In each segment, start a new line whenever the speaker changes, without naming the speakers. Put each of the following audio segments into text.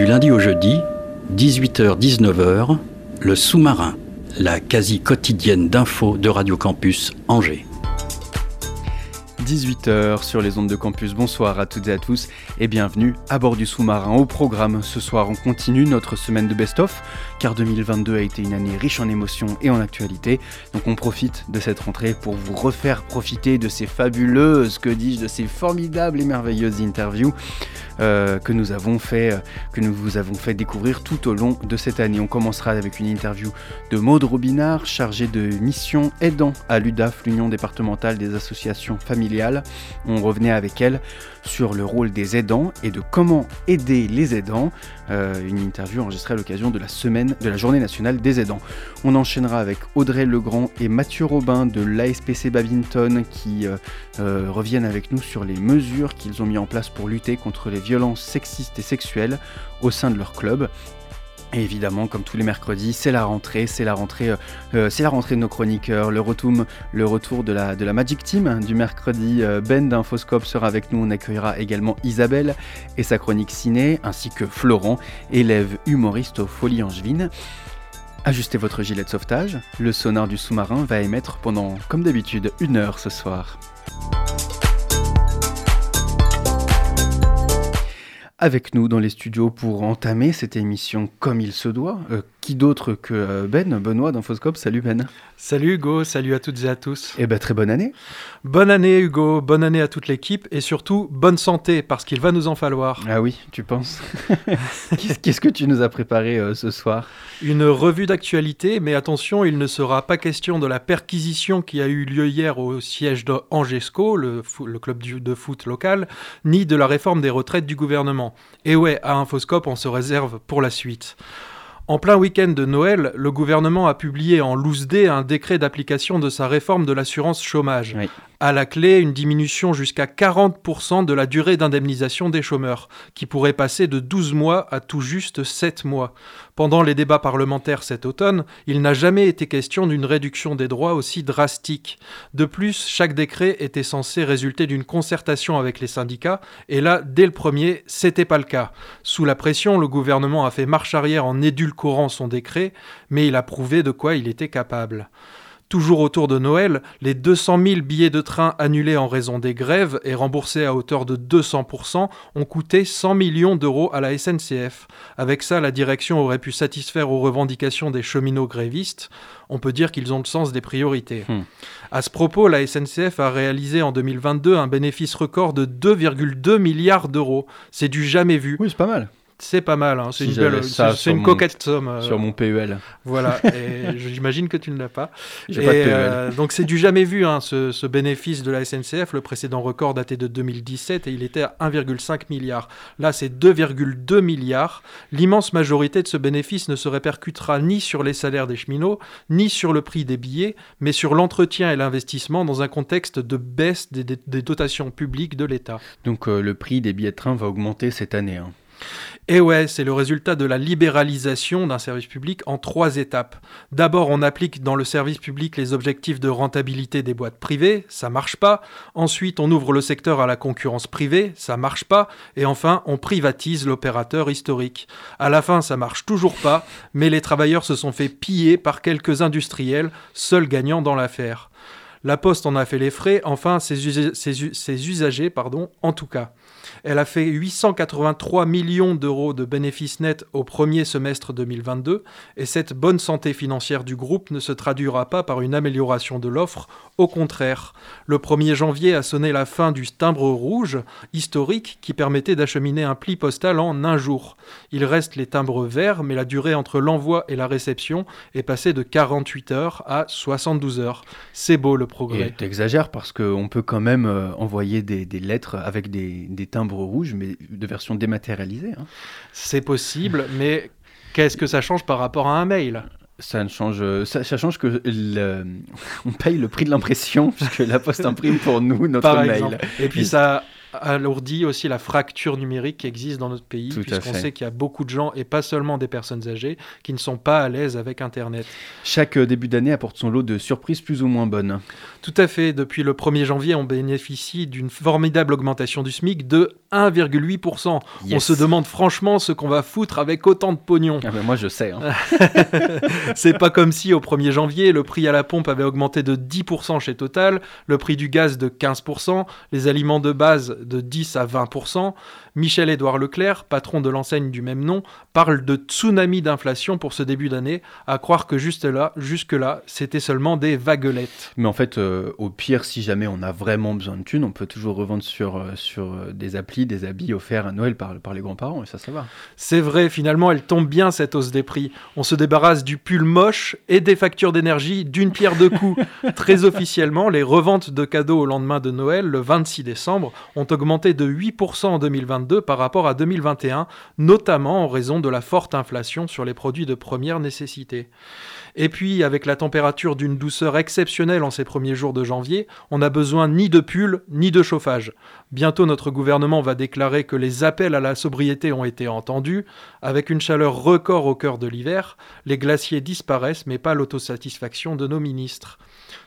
Du lundi au jeudi, 18h-19h, le sous-marin, la quasi quotidienne d'infos de Radio Campus Angers.
18h sur les ondes de campus. Bonsoir à toutes et à tous et bienvenue à bord du sous-marin. Au programme ce soir, on continue notre semaine de best-of car 2022 a été une année riche en émotions et en actualités. Donc on profite de cette rentrée pour vous refaire profiter de ces fabuleuses, que dis-je, de ces formidables et merveilleuses interviews que nous avons fait, euh, que nous vous avons fait découvrir tout au long de cette année. On commencera avec une interview de Maude Robinard, chargée de mission aidant à l'UDAF, l'Union départementale des associations familiales. On revenait avec elle sur le rôle des aidants et de comment aider les aidants. Euh, une interview enregistrée à l'occasion de la semaine de la Journée nationale des aidants. On enchaînera avec Audrey Legrand et Mathieu Robin de l'ASPC Babington qui euh, euh, reviennent avec nous sur les mesures qu'ils ont mis en place pour lutter contre les violences sexistes et sexuelles au sein de leur club. Et évidemment, comme tous les mercredis, c'est la rentrée, c'est la rentrée, euh, euh, de nos chroniqueurs, le retour, de la Magic Team hein, du mercredi. Euh, Ben d'Infoscope sera avec nous, on accueillera également Isabelle et sa chronique ciné, ainsi que Florent, élève humoriste aux Folies Angevines. Ajustez votre gilet de sauvetage, le sonar du sous-marin va émettre pendant, comme d'habitude, une heure ce soir. Avec nous dans les studios pour entamer cette émission comme il se doit, euh, qui d'autre que euh, Ben, Benoît d'Infoscope. Salut Ben.
Salut Hugo, salut à toutes et à tous.
Et ben très bonne année.
Bonne année Hugo, bonne année à toute l'équipe et surtout bonne santé parce qu'il va nous en falloir.
Ah oui, tu penses? Qu'est-ce que tu nous as préparé euh, ce soir?
Une revue d'actualité, mais attention, il ne sera pas question de la perquisition qui a eu lieu hier au siège de Angesco, le, club du- de foot local, ni de la réforme des retraites du gouvernement. Et ouais, à Infoscope, on se réserve pour la suite. En plein week-end de Noël, le gouvernement a publié en loose un décret d'application de sa réforme de l'assurance chômage. À la clé, une diminution jusqu'à 40% de la durée d'indemnisation des chômeurs, qui pourrait passer de 12 mois à tout juste 7 mois. Pendant les débats parlementaires cet automne, il n'a jamais été question d'une réduction des droits aussi drastique. De plus, chaque décret était censé résulter d'une concertation avec les syndicats, et là, dès le premier, c'était pas le cas. Sous la pression, le gouvernement a fait marche arrière en édulcorant son décret, mais il a prouvé de quoi il était capable. Toujours autour de Noël, les 200 000 billets de train annulés en raison des grèves et remboursés à hauteur de 200% ont coûté 100 millions d'euros à la SNCF. Avec ça, la direction aurait pu satisfaire aux revendications des cheminots grévistes. On peut dire qu'ils ont le sens des priorités.
Hmm.
À ce propos, la SNCF a réalisé en 2022 un bénéfice record de 2,2 milliards d'euros. C'est du jamais vu.
Oui, c'est pas mal.
C'est pas mal, hein. c'est
Si
une, belle- c'est- une
mon-
coquette somme. euh,
Sur mon PEL.
Voilà, et j'imagine que tu ne l'as pas. Et,
pas de PEL.
euh, donc c'est du jamais vu, hein, ce, ce bénéfice de la SNCF. Le précédent record datait de 2017 et il était à 1,5 milliard. Là, c'est 2,2 milliards. L'immense majorité de ce bénéfice ne se répercutera ni sur les salaires des cheminots, ni sur le prix des billets, mais sur l'entretien et l'investissement dans un contexte de baisse des, des- des dotations publiques de l'État.
Donc euh, le prix des billets de train va augmenter cette année. hein.
Et ouais, c'est le résultat de la libéralisation d'un service public en trois étapes. D'abord, on applique dans le service public les objectifs de rentabilité des boîtes privées, ça marche pas. Ensuite, on ouvre le secteur à la concurrence privée, ça marche pas. Et enfin, on privatise l'opérateur historique. À la fin, ça marche toujours pas, mais les travailleurs se sont fait piller par quelques industriels, seuls gagnants dans l'affaire. La Poste en a fait les frais, enfin ses, ses usagers, pardon, en tout cas. Elle a fait 883 millions d'euros de bénéfices nets au premier semestre 2022 et cette bonne santé financière du groupe ne se traduira pas par une amélioration de l'offre, au contraire. Le 1er janvier a sonné la fin du timbre rouge, historique, qui permettait d'acheminer un pli postal en un jour. Il reste les timbres verts, mais la durée entre l'envoi et la réception est passée de 48 heures à 72 heures. C'est beau le progrès.
t'exagères parce qu'on peut quand même euh, envoyer des, lettres avec des timbres timbre rouge, mais de version dématérialisée. hein.
C'est possible, mais qu'est-ce que ça change par rapport à un mail?
Ça ne change, ça, ça change que le- on paye le prix de l'impression puisque la Poste imprime pour nous notre
par
mail.
exemple. Et puis ça alourdit aussi la fracture numérique qui existe dans notre pays, puisqu'on sait qu'il y a beaucoup de gens, et pas seulement des personnes âgées, qui ne sont pas à l'aise avec Internet.
Chaque euh, début d'année apporte son lot de surprises plus ou moins bonnes.
Tout à fait, depuis le 1er janvier, on bénéficie d'une formidable augmentation du SMIC de 1,8%. On se demande franchement ce qu'on va foutre avec autant de pognon.
Ah ben, moi je sais. hein.
C'est pas comme si au 1er janvier, le prix à la pompe avait augmenté de 10% chez Total, le prix du gaz de 15%, les aliments de base de 10 à 20%. Michel-Édouard Leclerc, patron de l'enseigne du même nom, parle de tsunami d'inflation pour ce début d'année, à croire que juste là, jusque-là, c'était seulement des vaguelettes.
Mais en fait, euh, au pire, si jamais on a vraiment besoin de thunes, on peut toujours revendre sur, euh, sur euh, des applis, des habits offerts à Noël par, par les grands-parents, et ça, ça va.
C'est vrai, finalement, elle tombe bien cette hausse des prix. On se débarrasse du pull moche et des factures d'énergie d'une pierre deux coups. Très officiellement, les reventes de cadeaux au lendemain de Noël, le 26 décembre, ont augmenté de 8% en 2022 par rapport à 2021, notamment en raison de la forte inflation sur les produits de première nécessité. Et puis, avec la température d'une douceur exceptionnelle en ces premiers jours de janvier, on n'a besoin ni de pull ni de chauffage. Bientôt, notre gouvernement va déclarer que les appels à la sobriété ont été entendus. Avec une chaleur record au cœur de l'hiver, les glaciers disparaissent, mais pas l'autosatisfaction de nos ministres.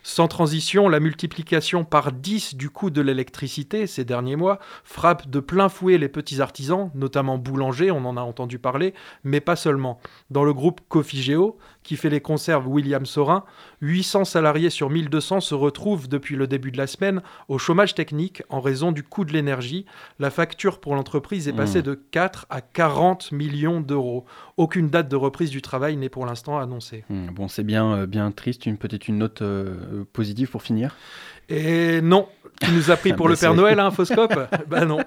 Sans transition, la multiplication par 10 du coût de l'électricité ces derniers mois frappe de plein fouet les petits artisans, notamment boulangers, on en a entendu parler, mais pas seulement. Dans le groupe Cofigeo, qui fait les conserves William Sorin, 800 salariés sur 1200 se retrouvent depuis le début de la semaine au chômage technique en raison du coût de l'énergie. La facture pour l'entreprise est passée
Mmh.
de 4 à 40 millions d'euros. Aucune date de reprise du travail n'est pour l'instant annoncée.
Hmm, Bon, c'est bien, euh, bien triste. Une peut-être une note euh, positive pour finir.
Et non, tu nous as pris pour
Bah,
le Père
c'est-
Noël, hein, Foscope? Bah non.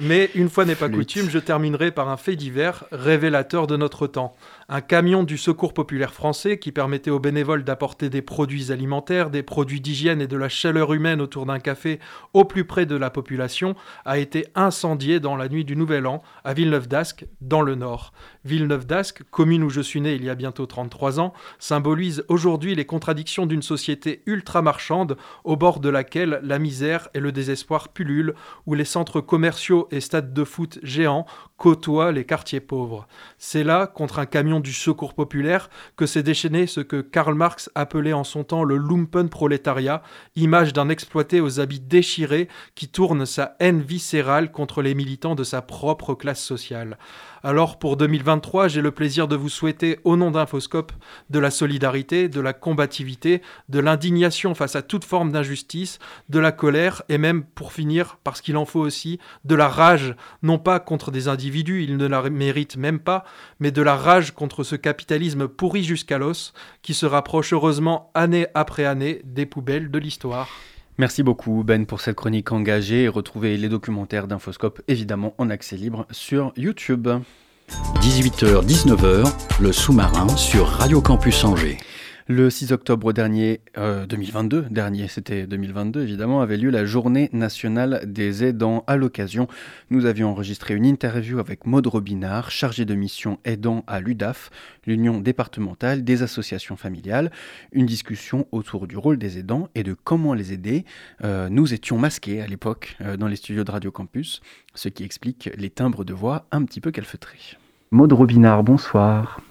Mais une fois n'est pas
Flûte.
coutume, je terminerai par un fait divers révélateur de notre temps. Un camion du Secours populaire français qui permettait aux bénévoles d'apporter des produits alimentaires, des produits d'hygiène et de la chaleur humaine autour d'un café au plus près de la population a été incendié dans la nuit du Nouvel An à Villeneuve-d'Ascq, dans le Nord. Villeneuve-d'Ascq, commune où je suis né il y a bientôt 33 ans, symbolise aujourd'hui les contradictions d'une société ultra-marchande au bord de laquelle la misère et le désespoir pullulent, où les centres commerciaux et stades de foot géants côtoient les quartiers pauvres. C'est là, contre un camion du secours populaire, que s'est déchaîné ce que Karl Marx appelait en son temps le lumpen prolétariat, image d'un exploité aux habits déchirés qui tourne sa haine viscérale contre les militants de sa propre classe sociale. Alors pour 2023, j'ai le plaisir de vous souhaiter, au nom d'Infoscope, de la solidarité, de la combativité, de l'indignation face à toute forme d'injustice, de la colère et même, pour finir, parce qu'il en faut aussi, de la rage, non pas contre des individus, ils ne la méritent même pas, mais de la rage contre ce capitalisme pourri jusqu'à l'os qui se rapproche heureusement année après année des poubelles de l'histoire.
Merci beaucoup Ben pour cette chronique engagée et retrouvez les documentaires d'Infoscope évidemment en accès libre sur YouTube.
18h-19h, le sous-marin sur Radio Campus Angers.
Le 6 octobre dernier, euh, 2022, dernier c'était 2022 évidemment, avait lieu la journée nationale des aidants. À l'occasion, nous avions enregistré une interview avec Maude Robinard, chargée de mission aidant à l'UDAF, l'Union départementale des associations familiales. Une discussion autour du rôle des aidants et de comment les aider. Euh, nous étions masqués à l'époque euh, dans les studios de Radio Campus, ce qui explique les timbres de voix un petit peu calfeutrés. Maude Robinard, bonsoir.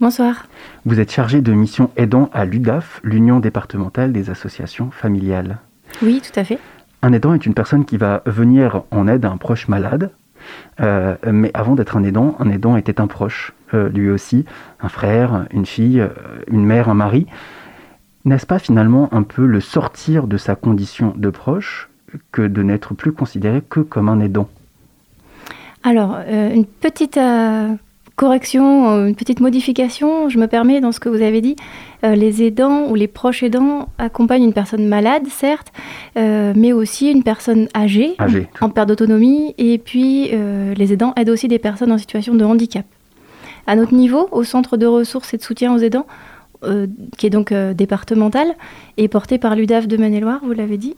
Bonsoir.
Vous êtes chargé de mission aidant à l'UDAF, l'Union départementale des associations familiales.
Oui, tout à fait.
Un aidant est une personne qui va venir en aide à un proche malade, euh, mais avant d'être un aidant, un aidant était un proche, euh, lui aussi, un frère, une fille, euh, une mère, un mari. N'est-ce pas finalement un peu le sortir de sa condition de proche que de n'être plus considéré que comme un aidant?
Alors, euh, une petite euh, correction, euh, une petite modification, je me permets dans ce que vous avez dit. Euh, les aidants ou les proches aidants accompagnent une personne malade, certes, euh, mais aussi une personne âgée,
Âgé.
en perte d'autonomie, et puis euh, les aidants aident aussi des personnes en situation de handicap. À notre niveau, au centre de ressources et de soutien aux aidants, qui est donc départemental et porté par l'UDAF de Maine-et-Loire, vous l'avez dit,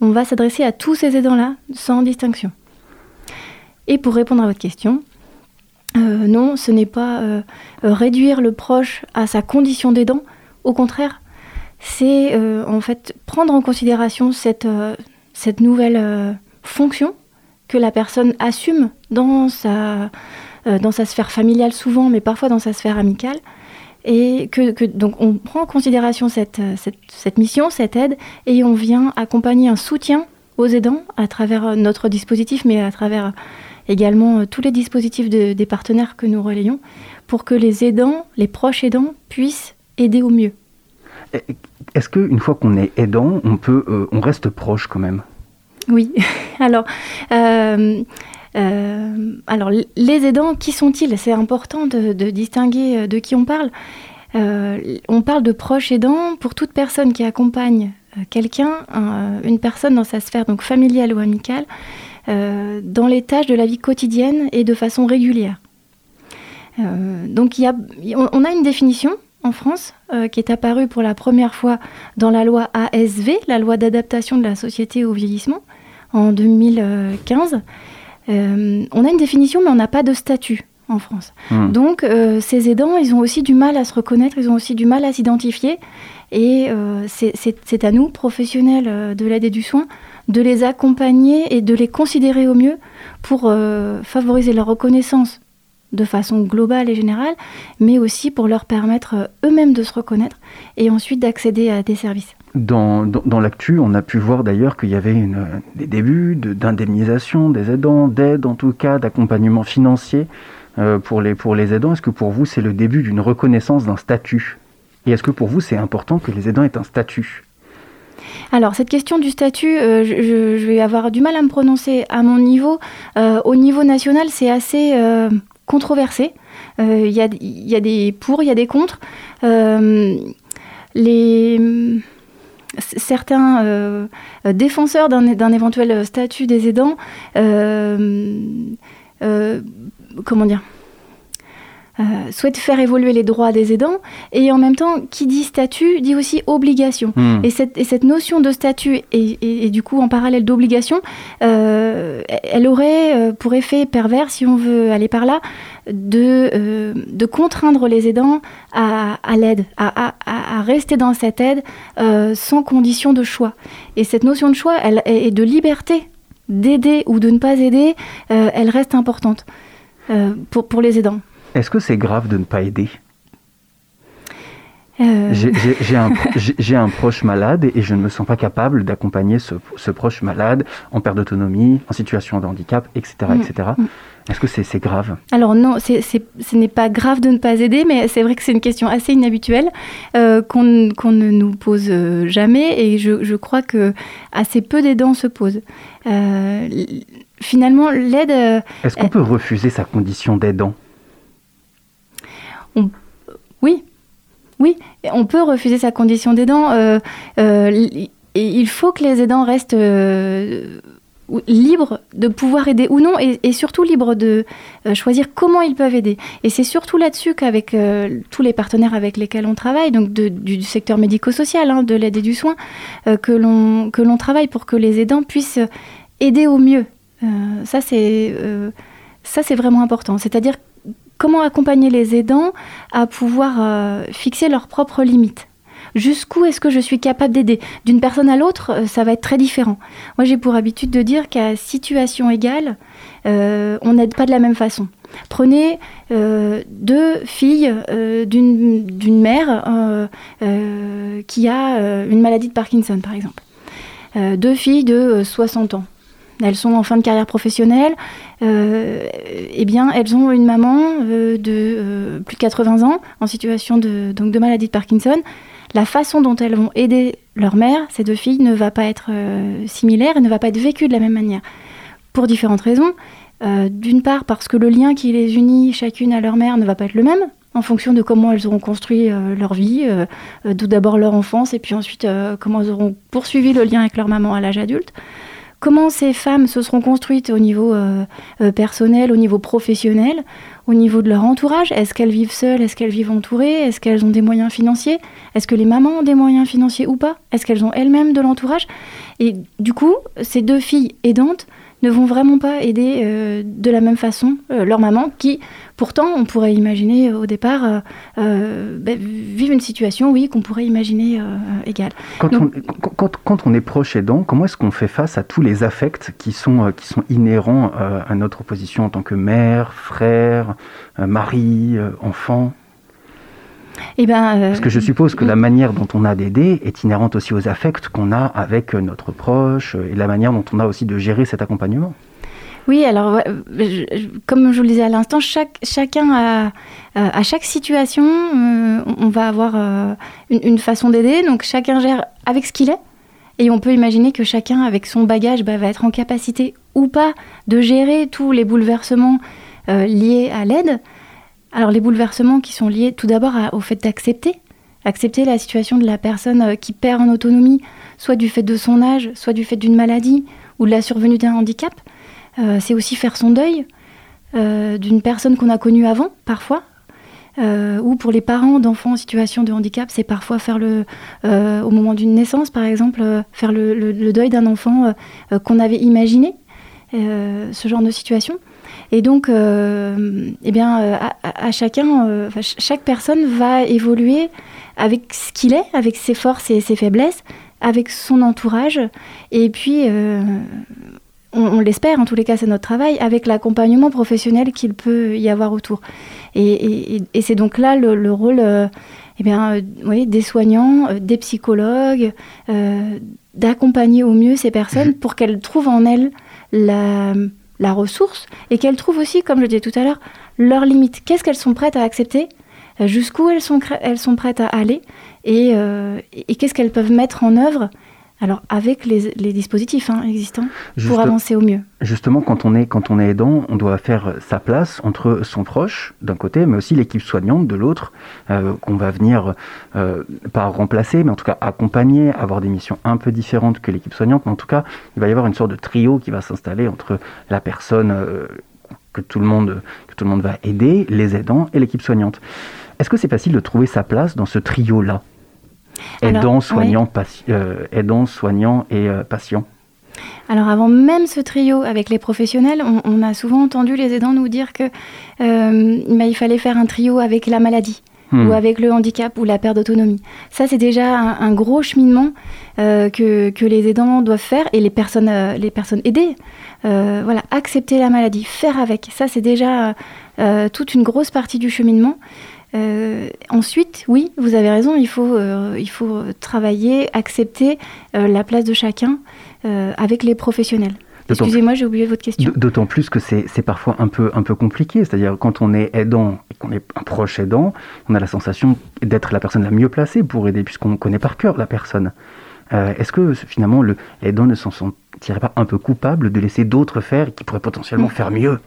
on va s'adresser à tous ces aidants-là, sans distinction. Et pour répondre à votre question, non, ce n'est pas réduire le proche à sa condition d'aidant. Au contraire, c'est en fait prendre en considération cette, cette nouvelle fonction que la personne assume dans sa, dans sa sphère familiale souvent, mais parfois dans sa sphère amicale, et que, donc on prend en considération cette, cette, mission, cette aide, et on vient accompagner un soutien aux aidants à travers notre dispositif, mais à travers également euh, tous les dispositifs des partenaires que nous relayons, pour que les aidants, les proches aidants, puissent aider au mieux.
Est-ce qu'une fois qu'on est aidant, on, peut, euh, on reste proche quand même?
Oui. Alors, euh, euh, alors, les aidants, qui sont-ils? C'est important de, distinguer de qui on parle. Euh, on parle de proches aidants pour toute personne qui accompagne quelqu'un, une personne dans sa sphère donc familiale ou amicale, dans les tâches de la vie quotidienne et de façon régulière. donc, il y a, on, a une définition en France qui est apparue pour la première fois dans la loi ASV, la loi d'adaptation de la société au vieillissement, en 2015. Euh, on a une définition, mais on n'a pas de statut en France. Hmm. Donc, euh, ces aidants, ils ont aussi du mal à se reconnaître, ils ont aussi du mal à s'identifier. Et euh, c'est à nous, professionnels de l'aide et du soin, de les accompagner et de les considérer au mieux pour favoriser leur reconnaissance de façon globale et générale, mais aussi pour leur permettre eux-mêmes de se reconnaître et ensuite d'accéder à des services.
Dans, dans, l'actu, on a pu voir d'ailleurs qu'il y avait des débuts d'indemnisation des aidants, d'aide en tout cas, d'accompagnement financier euh, pour, les, pour les aidants. Est-ce que pour vous, c'est le début d'une reconnaissance d'un statut? Et est-ce que pour vous, c'est important que les aidants aient un statut?
Alors, cette question du statut, euh, je, vais avoir du mal à me prononcer à mon niveau. Euh, au niveau national, c'est assez controversé. Il y, a des pour, il y a des contre. certains euh, euh, défenseurs d'un éventuel statut des aidants, euh, comment dire, souhaitent faire évoluer les droits des aidants et en même temps qui dit statut dit aussi obligation hmm. et, cette, et, cette, notion de statut et, du coup en parallèle d'obligation elle aurait pour effet pervers si on veut aller par là de, euh, de contraindre les aidants à, l'aide, à, rester dans cette aide euh, sans condition de choix. Et cette notion de choix elle, et de liberté d'aider ou de ne pas aider, euh, elle reste importante pour, pour les aidants.
Est-ce que c'est grave de ne pas aider? J'ai un, un, proche malade et je ne me sens pas capable d'accompagner ce, ce, proche malade en perte d'autonomie, en situation de handicap, etc. etc. Est-ce que c'est grave?
Alors non, ce n'est pas grave de ne pas aider, mais c'est vrai que c'est une question assez inhabituelle euh, qu'on ne nous pose euh, jamais et je, crois que assez peu d'aidants se posent. Euh, finalement, l'aide...
Est-ce qu'on peut refuser sa condition d'aidant?
Oui, oui, on peut refuser sa condition d'aidant. il faut que les aidants restent libres de pouvoir aider ou non, et, surtout libres de euh, choisir comment ils peuvent aider. Et c'est surtout là-dessus qu'avec euh, tous les partenaires avec lesquels on travaille, donc du secteur médico-social, hein, de l'aide et du soin, euh, que l'on travaille pour que les aidants puissent aider au mieux. ça, c'est ça, c'est vraiment important. C'est-à-dire comment accompagner les aidants à pouvoir fixer leurs propres limites? Jusqu'où est-ce que je suis capable d'aider? D'une personne à l'autre, euh, ça va être très différent. Moi, j'ai pour habitude de dire qu'à situation égale, euh, on n'aide pas de la même façon. Prenez euh, deux filles d'une mère qui a une maladie de Parkinson, par exemple. deux filles de 60 ans. Elles sont en fin de carrière professionnelle. eh bien, elles ont une maman de plus de 80 ans en situation de, maladie de Parkinson la façon dont elles vont aider leur mère, ces deux filles, ne va pas être euh, similaire et ne va pas être vécue de la même manière. Pour différentes raisons. Euh, d'une part parce que le lien qui les unit chacune à leur mère ne va pas être le même, en fonction de comment elles auront construit euh, leur vie, d'abord leur enfance et puis ensuite comment elles auront poursuivi le lien avec leur maman à l'âge adulte. Comment ces femmes se seront construites au niveau personnel, au niveau professionnel, au niveau de leur entourage? Est-ce qu'elles vivent seules? Est-ce qu'elles vivent entourées? Est-ce qu'elles ont des moyens financiers? Est-ce que les mamans ont des moyens financiers ou pas? Est-ce qu'elles ont elles-mêmes de l'entourage? Et du coup, ces deux filles aidantes ne vont vraiment pas aider euh, de la même façon euh, leur maman qui, pourtant, on pourrait imaginer au départ euh, bah, vivre une situation, oui, qu'on pourrait imaginer égale.
Quand, Donc, on, quand, quand, on est proche aidant, comment est-ce qu'on fait face à tous les affects qui sont, qui sont inhérents à notre position en tant que mère, frère, mari, enfant?
Eh ben,
euh, Parce que je suppose que la manière dont on a d'aider est inhérente aussi aux affects qu'on a avec notre proche et la manière dont on a aussi de gérer cet accompagnement.
Oui, alors comme je vous le disais à l'instant, chaque, chacun a, à chaque situation, euh, on va avoir euh, une, façon d'aider. Donc chacun gère avec ce qu'il est. Et on peut imaginer que chacun, avec son bagage, bah, va être en capacité ou pas de gérer tous les bouleversements liés à l'aide. Alors les bouleversements qui sont liés tout d'abord au fait d'accepter, accepter la situation de la personne euh, qui perd en autonomie, soit du fait de son âge, soit du fait d'une maladie ou de la survenue d'un handicap. Euh, c'est aussi faire son deuil euh, d'une personne qu'on a connue avant, parfois. ou pour les parents d'enfants en situation de handicap, c'est parfois faire le, au moment d'une naissance, par exemple, faire le deuil d'un enfant qu'on avait imaginé, ce genre de situation. Et donc, euh, eh bien, euh, à, chacun, euh, chaque personne va évoluer avec ce qu'il est, avec ses forces et ses faiblesses, avec son entourage, et puis, on, l'espère, en tous les cas, c'est notre travail, avec l'accompagnement professionnel qu'il peut y avoir autour. Et, c'est donc là le, rôle eh bien, oui, des soignants, des psychologues, d'accompagner au mieux ces personnes pour qu'elles trouvent en elles la la ressource et qu'elles trouvent aussi, comme je disais tout à l'heure, leurs limites. Qu'est-ce qu'elles sont prêtes à accepter? Euh, Jusqu'où elles sont, elles sont prêtes à aller? Euh, Et, qu'est-ce qu'elles peuvent mettre en œuvre? Alors avec les, dispositifs hein, existants pour avancer au mieux.
Justement, quand on est quand on est aidant, on doit faire sa place entre son proche d'un côté, mais aussi l'équipe soignante de l'autre, euh, qu'on va venir pas remplacer, mais en tout cas accompagner, avoir des missions un peu différentes que l'équipe soignante. Mais en tout cas, il va y avoir une sorte de trio qui va s'installer entre la personne que tout le monde que tout le monde va aider, les aidants et l'équipe soignante. Est-ce que c'est facile de trouver sa place dans ce trio-là aidant, soignant, euh, aidant, soignant et euh, patient
alors avant même ce trio avec les professionnels, on, a souvent entendu les aidants nous dire que euh, bah, il fallait faire un trio avec la maladie. Hmm. ou avec le handicap ou la perte d'autonomie. Ça, c'est déjà un, gros cheminement que, que, les aidants doivent faire et les personnes, les personnes aidées. voilà, accepter la maladie, faire avec. Ça, c'est déjà toute une grosse partie du cheminement. Euh, ensuite, oui, vous avez raison, il faut, euh, il faut travailler, accepter euh, la place de chacun avec les professionnels. Excusez-moi, j'ai oublié votre question.
D'autant plus que c'est parfois un peu, un peu compliqué. C'est-à-dire, quand on est aidant et qu'on est un proche aidant, on a la sensation d'être la personne la mieux placée pour aider, puisqu'on connaît par cœur la personne. Est-ce que finalement l'aidant ne s'en sentirait pas un peu coupable de laisser d'autres faire qui pourraient potentiellement mm. faire mieux?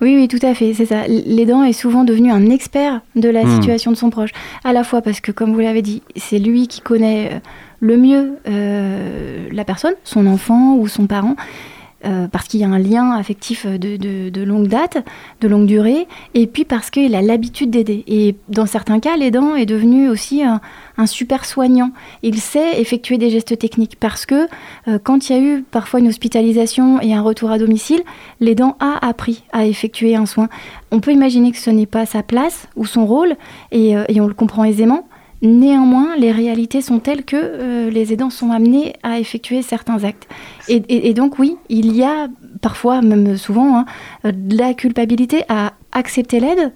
Oui, oui, tout à fait, c'est ça. L'aidant est souvent devenu un expert de la hmm. situation de son proche. À la fois parce que, comme vous l'avez dit, c'est lui qui connaît euh, le mieux euh, la personne, son enfant ou son parent, euh, parce qu'il y a un lien affectif de, longue date, de longue durée, et puis parce qu'il a l'habitude d'aider. Et dans certains cas, l'aidant est devenu aussi un, super soignant. Il sait effectuer des gestes techniques parce que euh, quand il y a eu parfois une hospitalisation et un retour à domicile, l'aidant a appris à effectuer un soin. On peut imaginer que ce n'est pas sa place ou son rôle, et euh, on le comprend aisément, Néanmoins, les réalités sont telles que euh, les aidants sont amenés à effectuer certains actes. Et, donc oui, il y a parfois, même souvent, hein, de la culpabilité à accepter l'aide,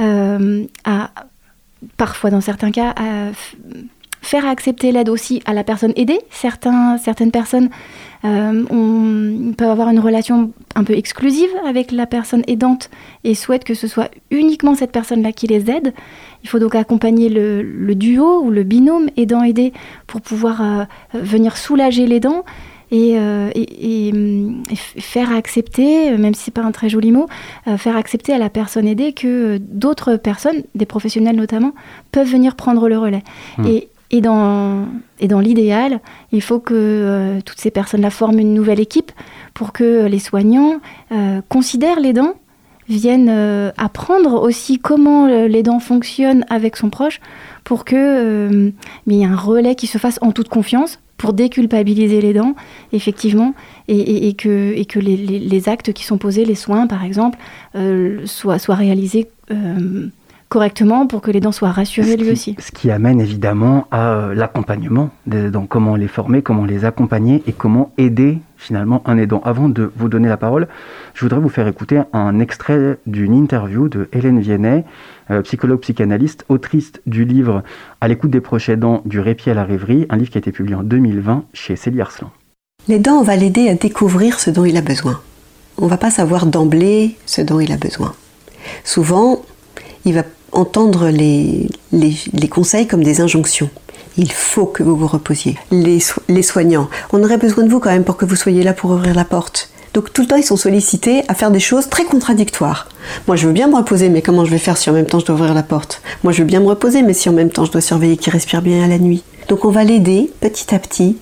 euh, à parfois dans certains cas à faire accepter l'aide aussi à la personne aidée. Certains, certaines personnes euh, peuvent avoir une relation un peu exclusive avec la personne aidante et souhaitent que ce soit uniquement cette personne-là qui les aide. Il faut donc accompagner le, duo ou le binôme aidant-aidé pour pouvoir euh, venir soulager l'aidant. Et, euh, et, faire accepter, même si c'est pas un très joli mot, euh, faire accepter à la personne aidée que d'autres personnes, des professionnels notamment, peuvent venir prendre le relais. Mmh. Et, et dans, et dans l'idéal, il faut que toutes ces personnes-là forment une nouvelle équipe pour que les soignants considèrent l'aidant viennent euh, apprendre aussi comment euh, les dents fonctionnent avec son proche pour que euh, il y ait un relais qui se fasse en toute confiance pour déculpabiliser l'aidant, effectivement, et, que, et que les, actes qui sont posés, les soins par exemple, soient, soient réalisés correctement pour que les dents soient rassurées lui aussi.
Ce qui amène évidemment à euh, l'accompagnement des aidants, comment les former, comment les accompagner et comment aider finalement un aidant. Avant de vous donner la parole, je voudrais vous faire écouter un extrait d'une interview de Hélène Viennet, euh, psychologue psychanalyste, autrice du livre À l'écoute des proches aidants du répit à la rêverie, un livre qui a été publié en 2020 chez Célie Arslan.
L'aidant, on va l'aider à découvrir ce dont il a besoin. On ne va pas savoir d'emblée ce dont il a besoin. Souvent, il va entendre les, les, conseils comme des injonctions. Il faut que vous vous reposiez. Les, les soignants, on aurait besoin de vous quand même pour que vous soyez là pour ouvrir la porte. Donc tout le temps, ils sont sollicités à faire des choses très contradictoires. Moi, je veux bien me reposer, mais comment je vais faire si en même temps je dois ouvrir la porte? Moi, je veux bien me reposer, mais si en même temps je dois surveiller qu'il respire bien à la nuit. Donc on va l'aider petit à petit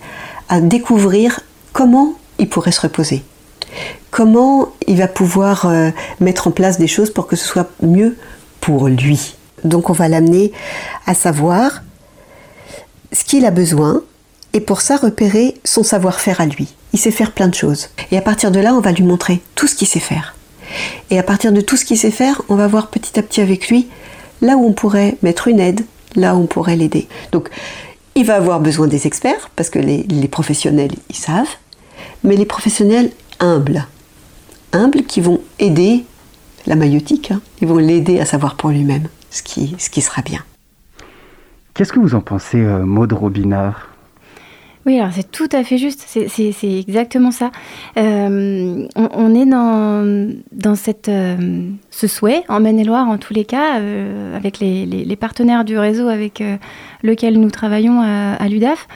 à découvrir comment il pourrait se reposer. Comment il va pouvoir euh, mettre en place des choses pour que ce soit mieux pour lui. Donc on va l'amener à savoir ce qu'il a besoin et pour ça repérer son savoir-faire à lui. Il sait faire plein de choses. Et à partir de là, on va lui montrer tout ce qu'il sait faire. Et à partir de tout ce qu'il sait faire, on va voir petit à petit avec lui là où on pourrait mettre une aide, là où on pourrait l'aider. Donc il va avoir besoin des experts parce que les, professionnels, ils savent, mais les professionnels humbles, humbles qui vont aider la maïotique, hein. ils vont l'aider à savoir pour lui-même ce qui, ce qui sera bien.
Qu'est-ce que vous en pensez, euh, Maud Robinard?
Oui, alors c'est tout à fait juste, c'est exactement ça. Euh, on, est dans, dans cette, euh, ce souhait, en Maine-et-Loire en tous les cas, avec les, partenaires du réseau avec lequel nous travaillons à, l'UDAF,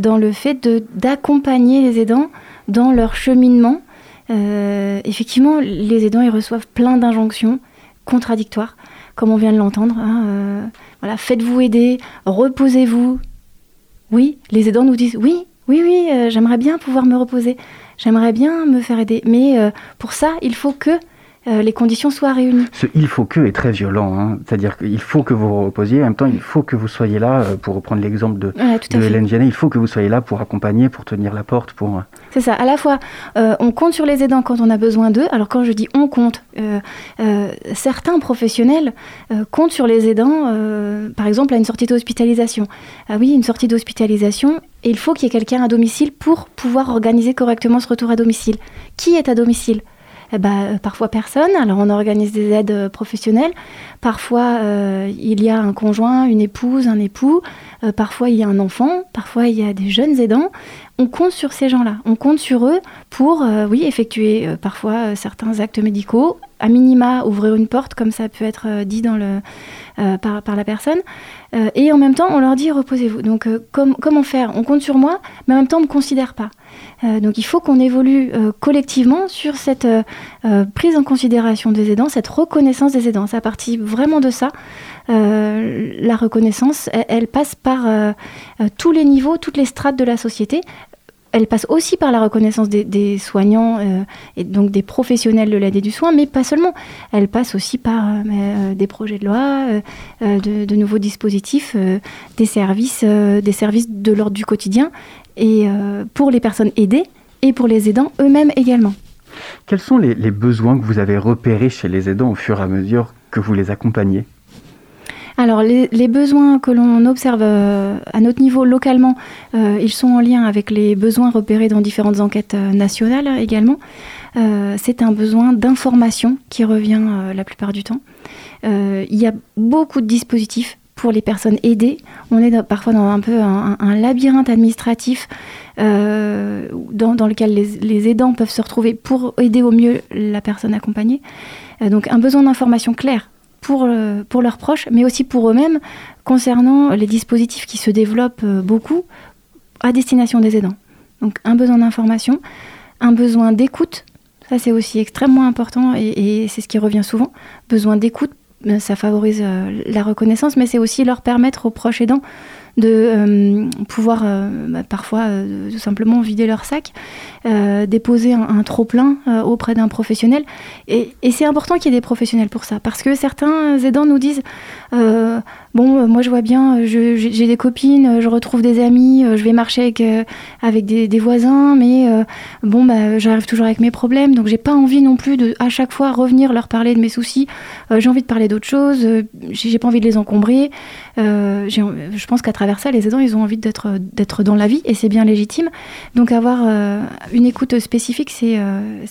dans le fait d'accompagner les aidants dans leur cheminement euh, effectivement, les aidants, ils reçoivent plein d'injonctions contradictoires, comme on vient de l'entendre. Hein, euh, voilà, faites-vous aider, reposez-vous. Oui, les aidants nous disent oui, oui, oui, euh, j'aimerais bien pouvoir me reposer, j'aimerais bien me faire aider, mais pour ça, il faut que euh, les conditions soient réunies.
Ce il faut que est très violent, hein. c'est-à-dire qu'il faut que vous vous reposiez, en même temps il faut que vous soyez là, euh, pour reprendre l'exemple de, Hélène Vianney, il faut que vous soyez là pour accompagner, pour tenir la porte, pour... Euh,
C'est ça, à la fois on compte sur les aidants quand on a besoin d'eux, alors quand je dis on compte, certains professionnels comptent sur les aidants, par exemple à une sortie d'hospitalisation. Ah oui, une sortie d'hospitalisation, et il faut qu'il y ait quelqu'un à domicile pour pouvoir organiser correctement ce retour à domicile. Qui est à domicile? Eh ben, euh, parfois personne. Alors on organise des aides euh, professionnelles. Parfois euh, il y a un conjoint, une épouse, un époux. parfois il y a un enfant. Parfois il y a des jeunes aidants. On compte sur ces gens-là. On compte sur eux pour, oui, effectuer parfois certains actes médicaux. À minima, ouvrir une porte, comme ça peut être dit dans le, par, par, la personne. et en même temps, on leur dit reposez-vous. Donc, comment faire? On compte sur moi, mais en même temps, on ne me considère pas. Euh, donc il faut qu'on évolue euh, collectivement sur cette euh, prise en considération des aidants, cette reconnaissance des aidants. Ça partit vraiment de ça. la reconnaissance, elle, passe par tous les niveaux, toutes les strates de la société elle passe aussi par la reconnaissance des, soignants et donc des professionnels de l'aide et du soin, mais pas seulement. Elle passe aussi par des projets de loi, de, nouveaux dispositifs, des services, des services de l'ordre du quotidien et euh, pour les personnes aidées et pour les aidants eux-mêmes également.
Quels sont les, besoins que vous avez repérés chez les aidants au fur et à mesure que vous les accompagnez?
Alors les, besoins que l'on observe euh, à notre niveau localement, euh, ils sont en lien avec les besoins repérés dans différentes enquêtes nationales également. c'est un besoin d'information qui revient la plupart du temps. il y a beaucoup de dispositifs pour les personnes aidées. On est parfois dans un peu un, labyrinthe administratif euh, dans, lequel les, aidants peuvent se retrouver pour aider au mieux la personne accompagnée. Euh, donc un besoin d'information claire pour, euh, pour leurs proches, mais aussi pour eux-mêmes concernant les dispositifs qui se développent beaucoup à destination des aidants. Donc un besoin d'information, un besoin d'écoute, ça c'est aussi extrêmement important et, et c'est ce qui revient souvent, besoin d'écoute ça favorise euh, la reconnaissance, mais c'est aussi leur permettre aux proches aidants de euh, pouvoir bah, parfois tout simplement vider leur sac, déposer un, trop-plein auprès d'un professionnel. Et, et c'est important qu'il y ait des professionnels pour ça, parce que certains aidants nous disent bon, euh, moi je vois bien, euh, j'ai des copines, euh, je retrouve des amis, je vais marcher avec, des, voisins, mais bon, bah, j'arrive toujours avec mes problèmes, donc j'ai pas envie non plus de à chaque fois revenir leur parler de mes soucis. j'ai envie de parler d'autres choses, j'ai pas envie de les encombrer. je pense qu'à travers ça, les aidants, ils ont envie d'être d'être dans la vie et c'est bien légitime. Donc avoir une écoute spécifique, c'est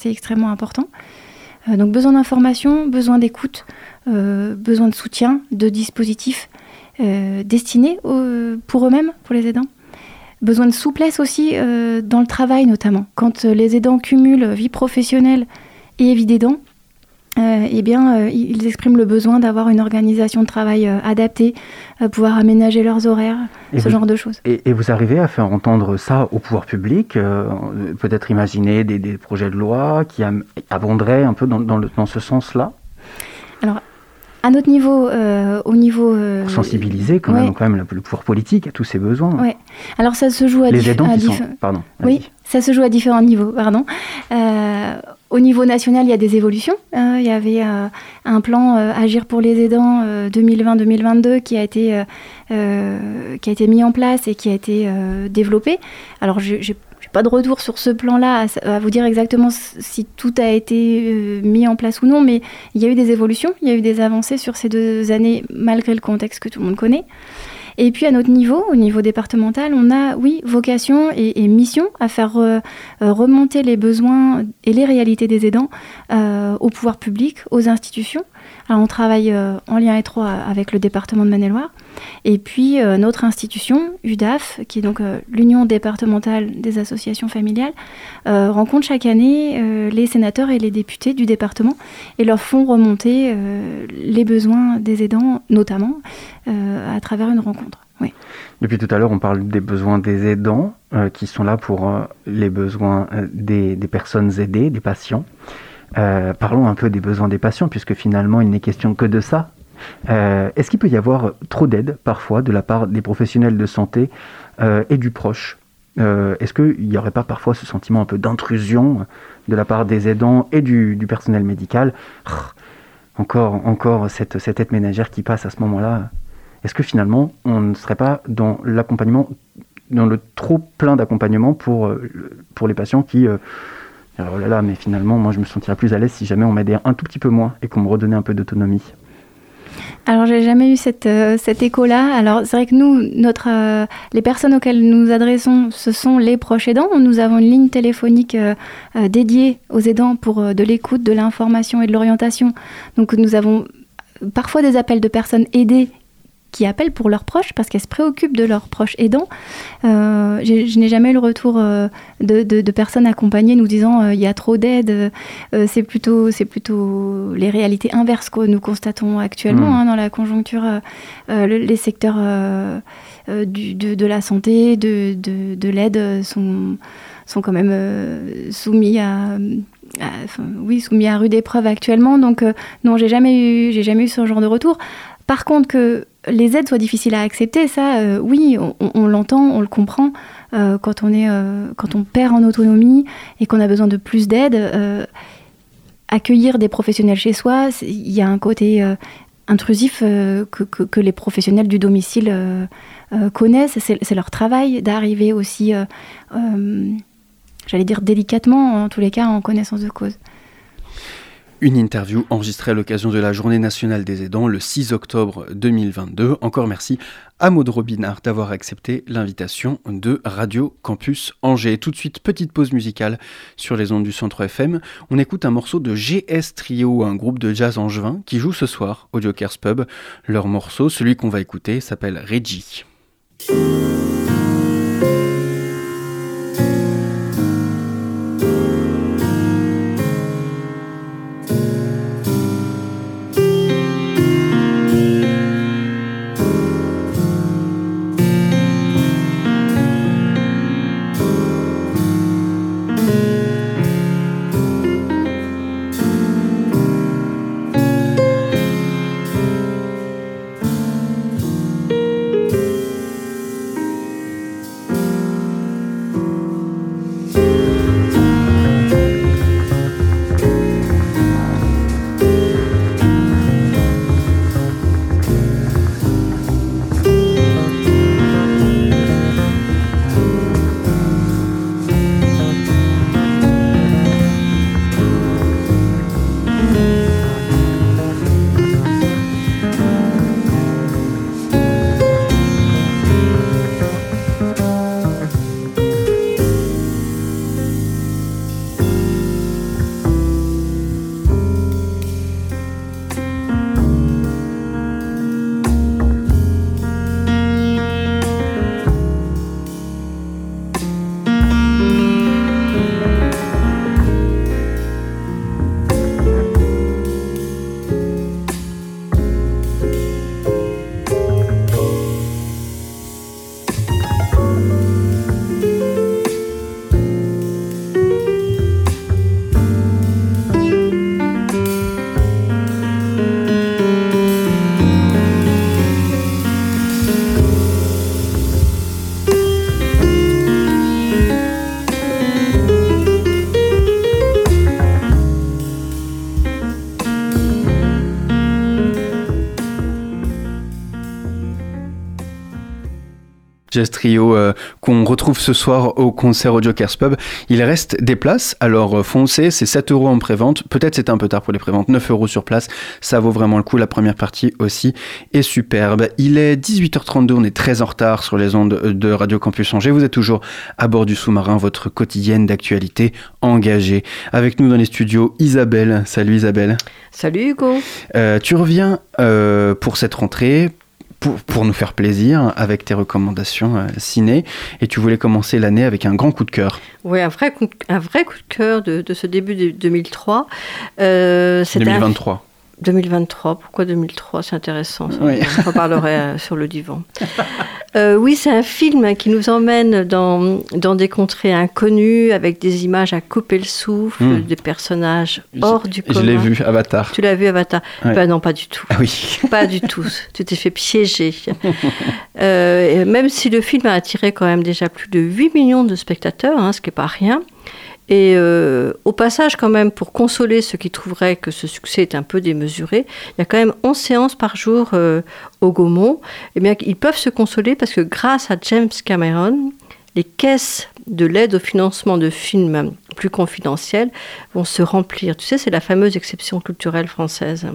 extrêmement important. donc besoin d'information, besoin d'écoute. besoin de soutien, de dispositifs euh, destinés pour eux-mêmes, pour les aidants. Besoin de souplesse aussi euh, dans le travail notamment. Quand euh, les aidants cumulent vie professionnelle et vie d'aidant, eh bien, ils expriment le besoin d'avoir une organisation de travail adaptée, pouvoir aménager leurs horaires, ce genre de choses.
Et, vous arrivez à faire entendre ça au pouvoir public Peut-être imaginer des, projets de loi qui abonderaient un peu dans, dans, dans ce sens-là?
Alors, à notre niveau, euh, au niveau... Euh,
sensibiliser quand même, quand même le, pouvoir politique à tous ces besoins.
Ouais. Alors ça se joue à...
Les aidants qui sont... Pardon.
Oui, ça se joue à différents niveaux, pardon. Euh, au niveau national, il y a des évolutions. il y avait un plan Agir pour les aidants 2020-2022 qui a été mis en place et qui a été développé. Alors, j'ai pas de retour sur ce plan-là à, vous dire exactement si tout a été euh, mis en place ou non, mais il y a eu des évolutions, il y a eu des avancées sur ces deux années, malgré le contexte que tout le monde connaît. Et puis à notre niveau, au niveau départemental, on a, oui, vocation et, mission à faire euh, remonter les besoins et les réalités des aidants euh, au pouvoir public, aux institutions. Alors on travaille en lien étroit avec le département de Maine-et-Loire. Et puis euh, notre institution, UDAF, qui est donc euh, l'Union départementale des associations familiales, euh, rencontre chaque année les sénateurs et les députés du département et leur font remonter les besoins des aidants, notamment à travers une rencontre. Oui.
Depuis tout à l'heure, on parle des besoins des aidants, qui sont là pour les besoins des, personnes aidées, des patients. Parlons un peu des besoins des patients, puisque finalement, il n'est question que de ça. Euh, est-ce qu'il peut y avoir trop d'aide parfois de la part des professionnels de santé euh, et du proche? Euh, Est-ce qu'il n'y aurait pas parfois ce sentiment un peu d'intrusion de la part des aidants et du, personnel médical? Encore, encore cette, cette aide ménagère qui passe à ce moment-là. Est-ce que finalement on ne serait pas dans l'accompagnement, dans le trop plein d'accompagnement pour, pour les patients qui oh mais finalement, moi je me sentirais plus à l'aise si jamais on m'aidait un tout petit peu moins et qu'on me redonnait un peu d'autonomie.
Alors, j'ai jamais eu cette, euh, cet écho-là. Alors, c'est vrai que nous, notre, euh, les personnes auxquelles nous nous adressons, ce sont les proches aidants. Nous avons une ligne téléphonique euh, dédiée aux aidants pour de l'écoute, de l'information et de l'orientation. Donc, nous avons parfois des appels de personnes aidées qui appellent pour leurs proches parce qu'elles se préoccupent de leurs proches aidants. Euh, je n'ai jamais eu le retour euh, de, personnes accompagnées nous disant euh, il y a trop d'aide. c'est plutôt, c'est plutôt les réalités inverses que nous constatons actuellement hmm. hein, dans la conjoncture. les secteurs de, la santé, de, l'aide sont, sont quand même soumis à, oui, soumis à rude épreuve actuellement. Donc, non, j'ai jamais eu, j'ai jamais eu ce genre de retour. Par contre, que les aides soient difficiles à accepter, ça, euh, oui, on, l'entend, on le comprend. Euh, quand, on est, euh, quand on perd en autonomie et qu'on a besoin de plus d'aide, accueillir des professionnels chez soi, il y a un côté intrusif que, les professionnels du domicile connaissent. C'est leur travail d'arriver aussi, j'allais dire délicatement, en tous les cas, en connaissance de cause.
Une interview enregistrée à l'occasion de la Journée nationale des aidants le 6 octobre 2022. Encore merci à Maud Robinard d'avoir accepté l'invitation de Radio Campus Angers. Tout de suite, petite pause musicale sur les ondes du Centre FM. On écoute un morceau de GS Trio, un groupe de jazz angevin qui joue ce soir au Jokers Pub. Leur morceau, celui qu'on va écouter, s'appelle Reggie. Jazz Trio euh, qu'on retrouve ce soir au concert au Joker's Pub. Il reste des places, alors euh, foncez, c'est 7 euros en prévente. Peut-être c'est un peu tard pour les préventes, 9 euros sur place, ça vaut vraiment le coup. La première partie aussi est superbe. Il est 18h32, on est très en retard sur les ondes de Radio Campus Angers. Vous êtes toujours à bord du sous-marin, votre quotidienne d'actualité engagée. Avec nous dans les studios, Isabelle. Salut Isabelle.
Salut Hugo.
Euh, tu reviens euh, pour cette rentrée. Pour, pour nous faire plaisir avec tes recommandations euh, ciné et tu voulais commencer l'année avec un grand coup de cœur.
Oui, un vrai coup, un vrai coup de cœur de, de ce début de 2003. Euh, c'était un-
2023.
2023, pourquoi 2003 C'est intéressant, ça.
Oui.
on en parlerait euh, sur le divan. Euh, oui, c'est un film qui nous emmène dans, dans des contrées inconnues, avec des images à couper le souffle,
Mm.
des personnages hors du commun.
Je l'ai vu, Avatar.
Tu l'as vu, Avatar?
Ouais.
Ben non, pas du tout.
Ah oui.
Pas du tout. Tu t'es fait piéger. Euh, même si le film a attiré quand même déjà plus de 8 millions de spectateurs, hein, ce qui n'est pas rien. Et euh, au passage, quand même, pour consoler ceux qui trouveraient que ce succès est un peu démesuré, il y a quand même 11 séances par jour euh, au Gaumont. Eh bien, ils peuvent se consoler parce que grâce à James Cameron, les caisses de l'aide au financement de films plus confidentiels vont se remplir. Tu sais, c'est la fameuse exception culturelle française.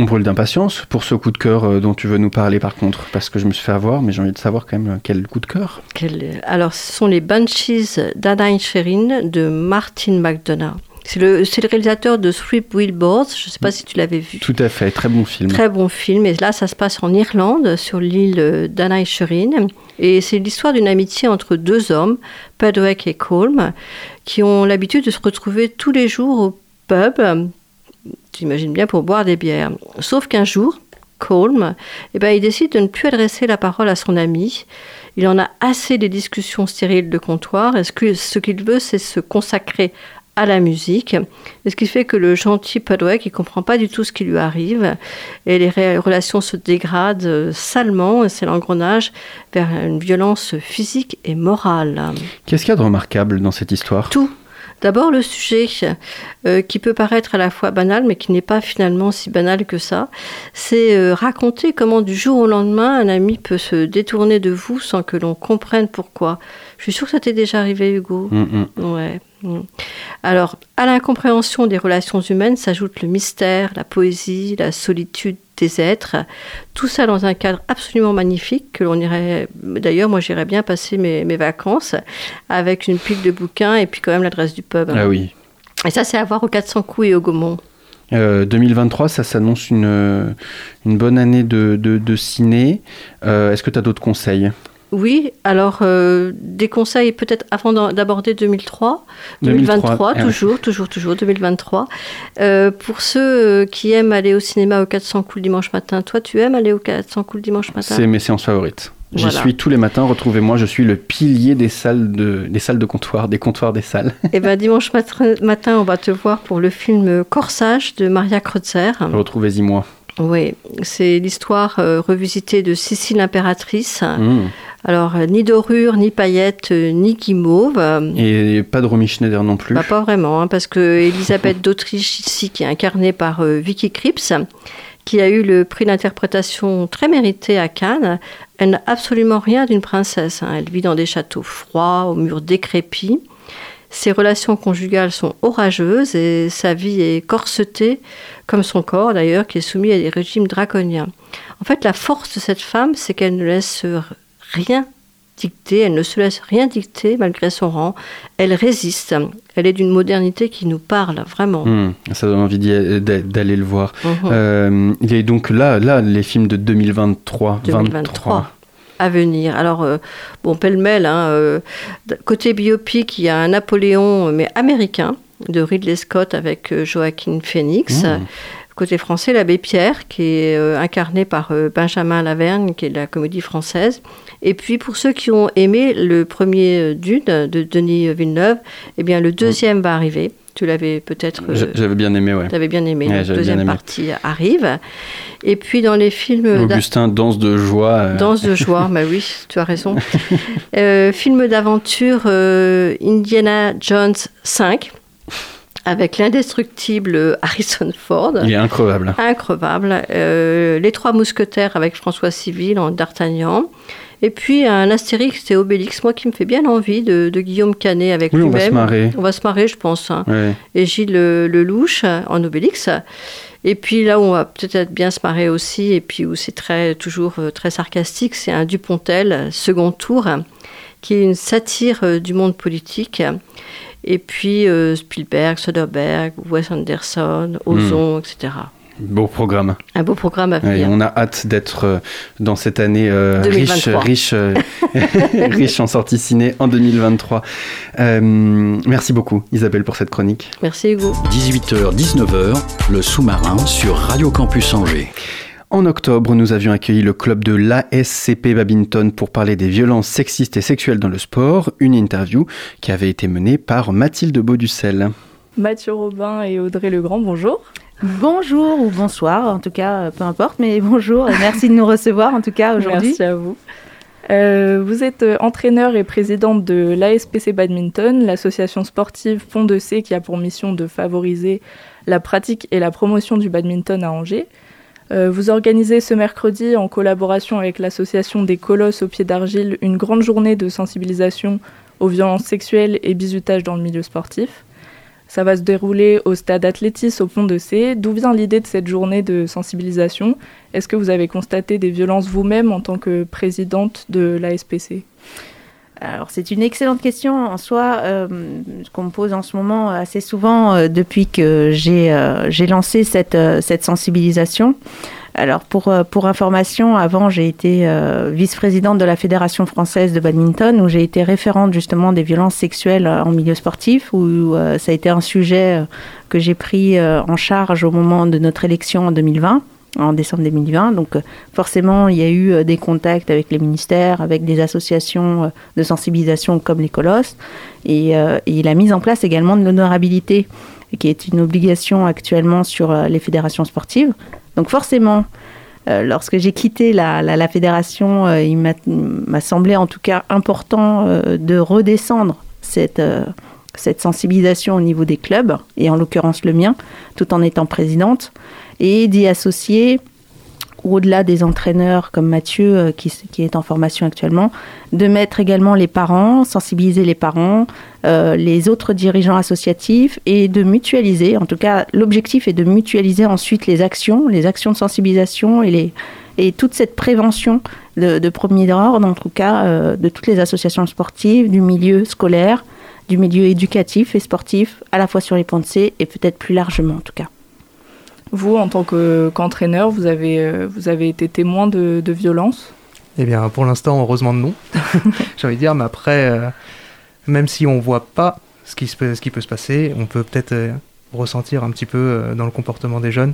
On brûle d'impatience pour ce coup de cœur euh, dont tu veux nous parler par contre, parce que je me suis fait avoir, mais j'ai envie de savoir quand même euh, quel coup de cœur.
Quel- Alors, ce sont les Banshees d'Adain de Martin McDonough. C'est le, c'est le réalisateur de Three Billboards. Je ne sais pas si tu l'avais vu.
Tout à fait, très bon film.
Très bon film. Et là, ça se passe en Irlande, sur l'île d'Anaisherin. Et c'est l'histoire d'une amitié entre deux hommes, Padwick et Colm, qui ont l'habitude de se retrouver tous les jours au pub, j'imagine bien, pour boire des bières. Sauf qu'un jour, Colm, eh ben, il décide de ne plus adresser la parole à son ami. Il en a assez des discussions stériles de comptoir. Est-ce que ce qu'il veut, c'est se consacrer à la musique? Et ce qui fait que le gentil Padwick, il comprend pas du tout ce qui lui arrive. Et les relations se dégradent euh, salement. Et c'est l'engrenage vers une violence physique et morale.
Qu'est-ce qu'il y a de remarquable dans cette histoire?
Tout. D'abord le sujet, euh, qui peut paraître à la fois banal, mais qui n'est pas finalement si banal que ça, c'est euh, raconter comment du jour au lendemain, un ami peut se détourner de vous sans que l'on comprenne pourquoi. Je suis sûre que ça t'est déjà arrivé, Hugo.
Mm, mm.
Ouais. mm. Alors, à l'incompréhension des relations humaines s'ajoute le mystère, la poésie, la solitude des êtres. Tout ça dans un cadre absolument magnifique que l'on irait. D'ailleurs, moi, j'irais bien passer mes, mes vacances avec une pile de bouquins et puis quand même l'adresse du pub.
Ah oui.
Et ça, c'est à voir aux 400 coups et au Gaumont.
Euh, 2023, ça s'annonce une, euh, une bonne année de, de, de ciné. Euh, Est-ce que tu as d'autres conseils?
Oui, alors euh, des conseils peut-être avant d'aborder 2003, 2023,
2023, ah ouais.
toujours, toujours, toujours 2023. Euh, pour ceux euh, qui aiment aller au cinéma au 400 coups le dimanche matin, toi tu aimes aller au 400 coups le dimanche matin?
C'est mes séances favorites. J'y
Voilà.
suis tous les matins, retrouvez-moi, je suis le pilier des salles de, des salles de comptoir, des comptoirs des salles.
Et ben dimanche mat- matin, on va te voir pour le film Corsage de Maria Kreutzer.
Retrouvez-y moi.
Oui, c'est l'histoire euh, revisitée de Sicile l'impératrice.
Mmh.
Alors, euh, ni dorure, ni paillettes, euh, ni guimauve. Euh,
Et pas de Romy Schneider non plus.
Bah, pas vraiment, hein, parce que Elisabeth d'Autriche, ici, qui est incarnée par euh, Vicky Krieps, qui a eu le prix d'interprétation très mérité à Cannes, elle n'a absolument rien d'une princesse. hein. Elle vit dans des châteaux froids, aux murs décrépits. Ses relations conjugales sont orageuses et sa vie est corsetée, comme son corps d'ailleurs, qui est soumis à des régimes draconiens. En fait, la force de cette femme, c'est qu'elle ne laisse rien dicter, elle ne se laisse rien dicter malgré son rang, elle résiste, elle est d'une modernité qui nous parle vraiment.
Mmh, ça donne envie d'aller le voir.
Mhm.
Euh, il y a donc là, là, les films de 2023.
2023
23.
à venir. Alors, euh, bon, pêle-mêle, hein, euh, côté biopic, il y a un Napoléon, mais américain, de Ridley Scott avec euh, Joaquin Phoenix.
Mmh.
Côté français, l'abbé Pierre, qui est euh, incarné par euh, Benjamin Laverne, qui est de la comédie française. Et puis, pour ceux qui ont aimé le premier euh, Dune de Denis Villeneuve, eh bien, le deuxième va arriver. Tu l'avais peut-être...
J'a- J'avais bien aimé, ouais.
tu avais bien aimé.
Ouais,
La deuxième
aimé.
partie arrive. Et puis, dans les films...
Augustin, danse de joie. euh,
Danse de joie, bah oui, tu as raison. Euh, film d'aventure euh, Indiana Jones 5 avec l'indestructible Harrison Ford.
Il est increvable.
Increvable. Euh, les Trois Mousquetaires avec François Civil en D'Artagnan. Et puis un Astérix et Obélix, moi qui me fait bien envie, de, de Guillaume Canet avec
Oui, on va se
lui-même.
marrer.
On va se marrer, je pense. hein. Et Gilles Le- Lelouch en Obélix. Et puis là où on va peut-être bien se marrer aussi, et puis où c'est très, toujours euh, très sarcastique, c'est un Dupontel, second tour, qui est une satire euh, du monde politique. Et puis euh, Spielberg, Soderbergh, Wes Anderson, Ozon, etc.
Beau programme.
Un beau programme à
Ouais,
venir.
on a hâte d'être euh, dans cette année euh, riche,
2023.
riche, riche en sorties ciné en 2023. Euh, merci beaucoup Isabelle pour cette chronique.
Merci Hugo.
18h-19h, le sous-marin sur Radio Campus Angers.
En octobre, nous avions accueilli le club de l'ASCP Badminton pour parler des violences sexistes et sexuelles dans le sport, une interview qui avait été menée par Mathilde Bauducel.
Mathieu Robin et Audrey Legrand, bonjour.
Bonjour ou bonsoir, en tout cas, euh, peu importe, mais bonjour et merci de nous recevoir en tout cas aujourd'hui.
Merci à vous. Euh, vous êtes euh, entraîneur et présidente de l'ASPC Badminton, l'association sportive Pont de C qui a pour mission de favoriser la pratique et la promotion du badminton à Angers. Euh, vous organisez ce mercredi, en collaboration avec l'association des Colosses au pied d'argile, une grande journée de sensibilisation aux violences sexuelles et bizutage dans le milieu sportif. Ça va se dérouler au stade Athlétis au Pont de C. D'où vient l'idée de cette journée de sensibilisation? Est-ce que vous avez constaté des violences vous-même en tant que présidente de l'ASPC
Alors c'est une excellente question en soi euh, qu'on me pose en ce moment assez souvent euh, depuis que j'ai euh, lancé cette, euh, cette sensibilisation. Alors pour, euh, pour information, avant j'ai été euh, vice-présidente de la Fédération française de badminton où j'ai été référente justement des violences sexuelles euh, en milieu sportif où euh, ça a été un sujet euh, que j'ai pris euh, en charge au moment de notre élection en 2020 en décembre 2020. Donc euh, forcément, il y a eu euh, des contacts avec les ministères, avec des associations euh, de sensibilisation comme les Colosses, et, et la mise en place également de l'honorabilité, qui est une obligation actuellement sur les fédérations sportives. Donc forcément, lorsque j'ai quitté la, fédération, il m'a- semblé en tout cas important de redescendre cette sensibilisation au niveau des clubs, et en l'occurrence le mien, tout en étant présidente, et d'y associer, au-delà des entraîneurs comme Mathieu, euh, qui, est en formation actuellement, de mettre également les parents, sensibiliser les parents, euh, les autres dirigeants associatifs et de mutualiser. En tout cas, l'objectif est de mutualiser ensuite les actions, les actions de sensibilisation et, les, et toute cette prévention de, de premier ordre, en tout cas, euh, de toutes les associations sportives, du milieu scolaire, du milieu éducatif et sportif, à la fois sur les pensées et peut-être plus largement en tout cas.
Vous, en tant que- qu'entraîneur, vous, avez, euh, vous avez été témoin de, de violences
Eh bien, pour l'instant, heureusement non. J'ai envie de dire, mais après, euh, même si on voit pas ce qui, se peut, ce qui peut se passer, on peut peut-être euh, ressentir un petit peu euh, dans le comportement des jeunes.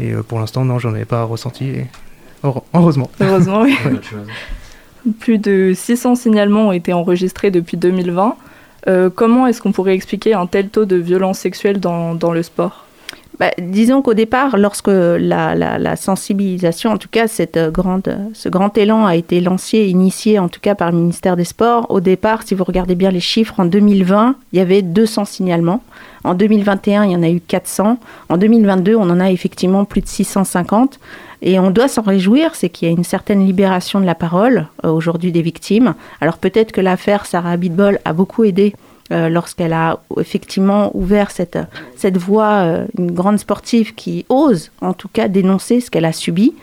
Et euh, pour l'instant, non, j'en ai pas ressenti. Et... Heureusement.
Heureusement, oui.
Ouais.
Plus de 600 signalements ont été enregistrés depuis 2020. Euh, comment est-ce qu'on pourrait expliquer un tel taux de violence sexuelle dans, dans le sport?
Bah, disons qu'au départ, lorsque la, sensibilisation, en tout cas euh, ce grand élan a été lancé, initié en tout cas par le ministère des Sports, au départ, si vous regardez bien les chiffres, en 2020, il y avait 200 signalements. En 2021, il y en a eu 400. En 2022, on en a effectivement plus de 650. Et on doit s'en réjouir, c'est qu'il y a une certaine libération de la parole euh, aujourd'hui des victimes. Alors peut-être que l'affaire Sarah Abitbol a beaucoup aidé euh, lorsqu'elle a effectivement ouvert cette, cette voie, euh, une grande sportive qui ose en tout cas dénoncer ce qu'elle a subi,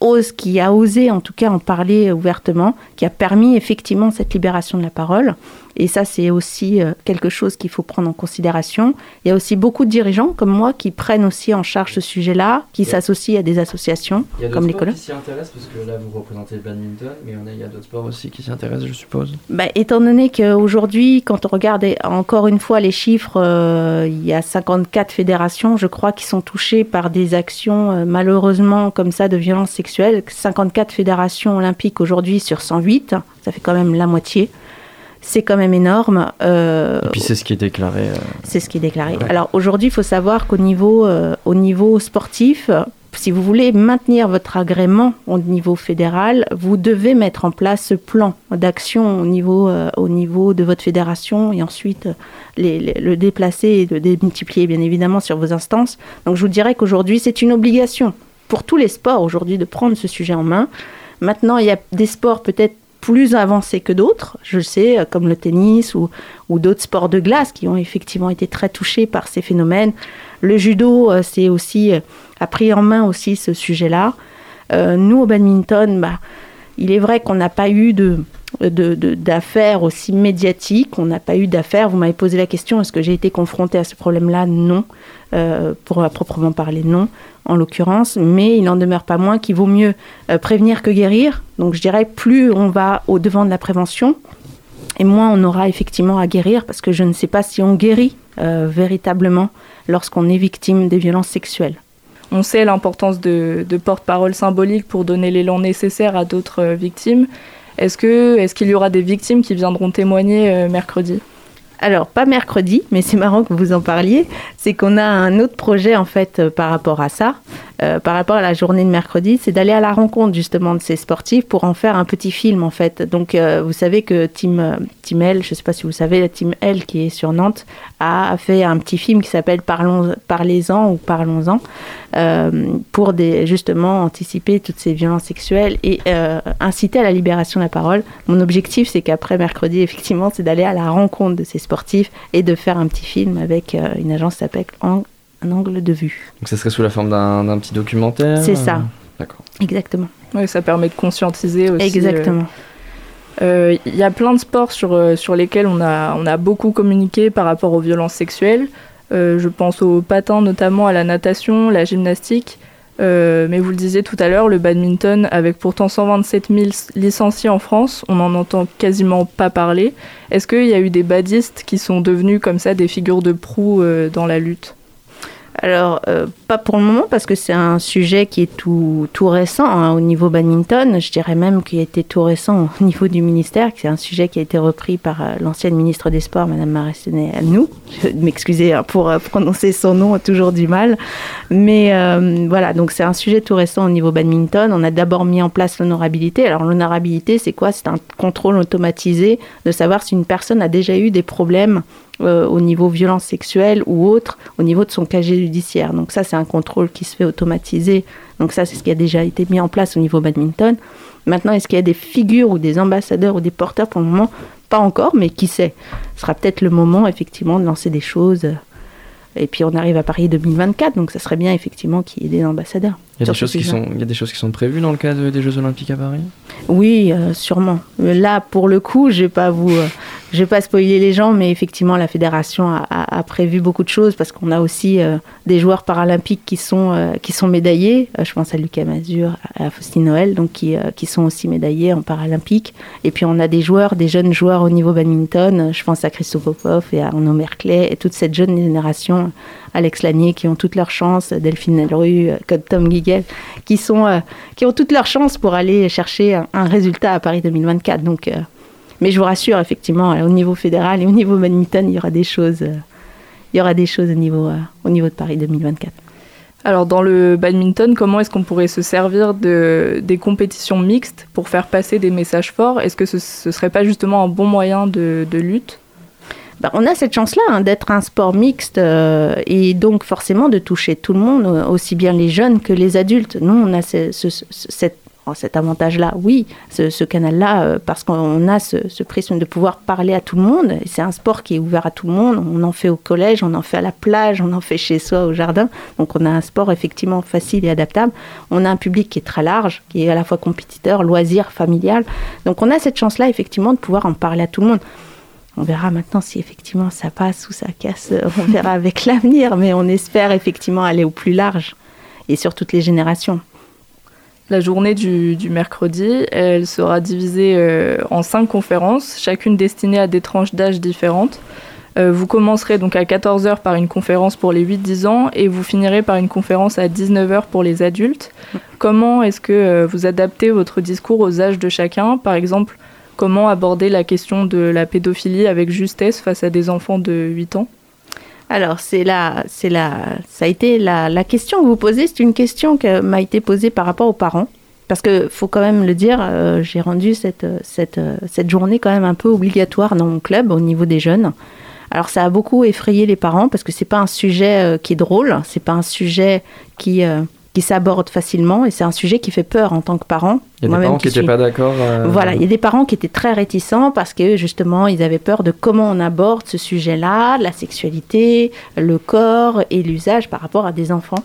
ose, qui a osé en tout cas en parler ouvertement, qui a permis effectivement cette libération de la parole. Et ça, c'est aussi euh, quelque chose qu'il faut prendre en considération. Il y a aussi beaucoup de dirigeants comme moi qui prennent aussi en charge ce sujet-là, qui s'associent à des associations
Il y a
comme colloques.
qui s'y intéressent parce que là vous représentez le badminton, mais il y a d'autres sports aussi qui s'y intéressent, je suppose.
Bah, étant donné qu'aujourd'hui, quand on regarde encore une fois les chiffres, euh, il y a 54 fédérations, je crois, qui sont touchées par des actions euh, malheureusement comme ça de violences sexuelles. 54 fédérations olympiques aujourd'hui sur 108, ça fait quand même la moitié. C'est quand même énorme. Euh,
Et puis c'est ce qui est déclaré. euh,
c'est ce qui est déclaré. Alors aujourd'hui, il faut savoir qu'au niveau, euh, au niveau sportif, si vous voulez maintenir votre agrément au niveau fédéral, vous devez mettre en place ce plan d'action au niveau, euh, au niveau de votre fédération et ensuite les- les- le déplacer et le démultiplier bien évidemment sur vos instances. Donc je vous dirais qu'aujourd'hui, c'est une obligation pour tous les sports aujourd'hui de prendre ce sujet en main. Maintenant, il y a des sports peut-être plus avancés que d'autres, je sais, comme le tennis ou, d'autres sports de glace qui ont effectivement été très touchés par ces phénomènes. Le judo, c'est aussi a pris en main aussi ce sujet-là. nous, au badminton, bah, il est vrai qu'on n'a pas eu de, d'affaires aussi médiatiques. On n'a pas eu d'affaires. Vous m'avez posé la question est-ce que j'ai été confrontée à ce problème-là? Non. Euh, pour proprement parler, non, en l'occurrence. Mais il n'en demeure pas moins qu'il vaut mieux euh, prévenir que guérir. Donc je dirais plus on va au devant de la prévention, et moins on aura effectivement à guérir, parce que je ne sais pas si on guérit euh, véritablement lorsqu'on est victime des violences sexuelles.
On sait l'importance de, de porte-parole symbolique pour donner l'élan nécessaire à d'autres victimes. Est-ce qu'il y aura des victimes qui viendront témoigner euh, mercredi?
Alors, pas mercredi, mais c'est marrant que vous en parliez. C'est qu'on a un autre projet, en fait, euh, par rapport à ça, euh, par rapport à la journée de mercredi, c'est d'aller à la rencontre, justement, de ces sportifs pour en faire un petit film, en fait. Donc, vous savez que Team, Team L, je ne sais pas si vous savez, la Team L qui est sur Nantes, a fait un petit film qui s'appelle Parlez-en ou Parlons-en. Euh, pour des, justement anticiper toutes ces violences sexuelles et euh, inciter à la libération de la parole. Mon objectif, c'est qu'après mercredi, effectivement, c'est d'aller à la rencontre de ces sportifs et de faire un petit film avec euh, une agence qui s'appelle Un angle de vue.
Donc ça serait sous la forme d'un petit documentaire
C'est ça.
D'accord.
Exactement.
Oui, ça permet de conscientiser aussi.
Exactement.
Il y a plein de sports sur, sur lesquels on a, on a beaucoup communiqué par rapport aux violences sexuelles. Euh, je pense au patin notamment, à la natation, la gymnastique. Euh, mais vous le disiez tout à l'heure, le badminton, avec pourtant 127 000 licenciés en France, on n'en entend quasiment pas parler. Est-ce qu'il y a eu des badistes qui sont devenus comme ça des figures de proue euh, dans la lutte?
Alors, euh, pas pour le moment, parce que c'est un sujet qui est tout, tout récent hein, au niveau badminton. Je dirais même qu'il été tout récent au niveau du ministère, c'est un sujet qui a été repris par euh, l'ancienne ministre des Sports, Madame Maressenet nous. Je m'excuser hein, pour euh, prononcer son nom, toujours du mal. Mais voilà, donc c'est un sujet tout récent au niveau badminton. On a d'abord mis en place l'honorabilité. Alors, l'honorabilité, c'est quoi? C'est un contrôle automatisé de savoir si une personne a déjà eu des problèmes euh, au niveau violence sexuelle ou autre, au niveau de son casier judiciaire. Donc ça, c'est un contrôle qui se fait automatiser. Donc ça, c'est ce qui a déjà été mis en place au niveau badminton. Maintenant, est-ce qu'il y a des figures ou des ambassadeurs ou des porteurs Pour le moment, pas encore, mais qui sait? Ce sera peut-être le moment, effectivement, de lancer des choses. Et puis on arrive à Paris 2024, donc ça serait bien effectivement qu'il y ait des ambassadeurs.
Il y, a des choses qui sont, il y a des choses qui sont prévues dans le cadre des Jeux Olympiques à Paris?
Oui, euh, sûrement. Là, pour le coup, je ne vais pas vous, euh, je vais pas spoiler les gens, mais effectivement, la fédération a, prévu beaucoup de choses parce qu'on a aussi euh, des joueurs paralympiques qui sont, qui sont médaillés. je pense à Lucas Mazur, à Faustine Noël, donc qui, qui sont aussi médaillés en paralympique. Et puis on a des joueurs, des jeunes joueurs au niveau badminton. Je pense à Christophe Popov et à Arnaud Merclay et toute cette jeune génération, Alex Lanier, qui ont toutes leurs chances, Delphine Nelru, Tom Guy qui, euh, qui ont toutes leurs chances pour aller chercher un, résultat à Paris 2024. Donc, euh, mais je vous rassure, effectivement, au niveau fédéral et au niveau badminton, il y aura des choses, euh, il y aura des choses au niveau, au niveau de Paris 2024.
Alors dans le badminton, comment est-ce qu'on pourrait se servir de, des compétitions mixtes pour faire passer des messages forts? Est-ce que ce ne serait pas justement un bon moyen de lutte?
Bah, on a cette chance-là hein, d'être un sport mixte euh, et donc forcément de toucher tout le monde, euh, aussi bien les jeunes que les adultes. Nous, on a oh, cet, avantage-là, oui, ce, canal-là, euh, parce qu'on a ce, prisme de pouvoir parler à tout le monde. C'est un sport qui est ouvert à tout le monde. On en fait au collège, on en fait à la plage, on en fait chez soi au jardin. Donc on a un sport effectivement facile et adaptable. On a un public qui est très large, qui est à la fois compétiteur, loisir, familial. Donc on a cette chance-là effectivement de pouvoir en parler à tout le monde. On verra maintenant si effectivement ça passe ou ça casse. On verra avec l'avenir, mais on espère effectivement aller au plus large et sur toutes les générations.
La journée du, mercredi, elle sera divisée euh, en cinq conférences, chacune destinée à des tranches d'âge différentes. Euh, vous commencerez donc à 14h par une conférence pour les 8-10 ans et vous finirez par une conférence à 19h pour les adultes. Comment est-ce que euh, vous adaptez votre discours aux âges de chacun? Par exemple, Comment aborder la question de la pédophilie avec justesse face à des enfants de 8 ans?
Alors, c'est la, c'est la, ça a été la, la question que vous posez, c'est une question qui m'a été posée par rapport aux parents. Parce qu'il faut quand même le dire, euh, j'ai rendu cette, cette, cette journée quand même un peu obligatoire dans mon club au niveau des jeunes. Alors ça a beaucoup effrayé les parents parce que c'est pas un sujet euh, qui est drôle, c'est pas un sujet qui, euh, qui s'aborde facilement et c'est un sujet qui fait peur en tant que parent.
Il y a des parents qui n'étaient
suis-
pas d'accord. euh,
Voilà, il y a des parents qui étaient très réticents parce que justement, ils avaient peur de comment on aborde ce sujet-là, la sexualité, le corps et l'usage par rapport à des enfants.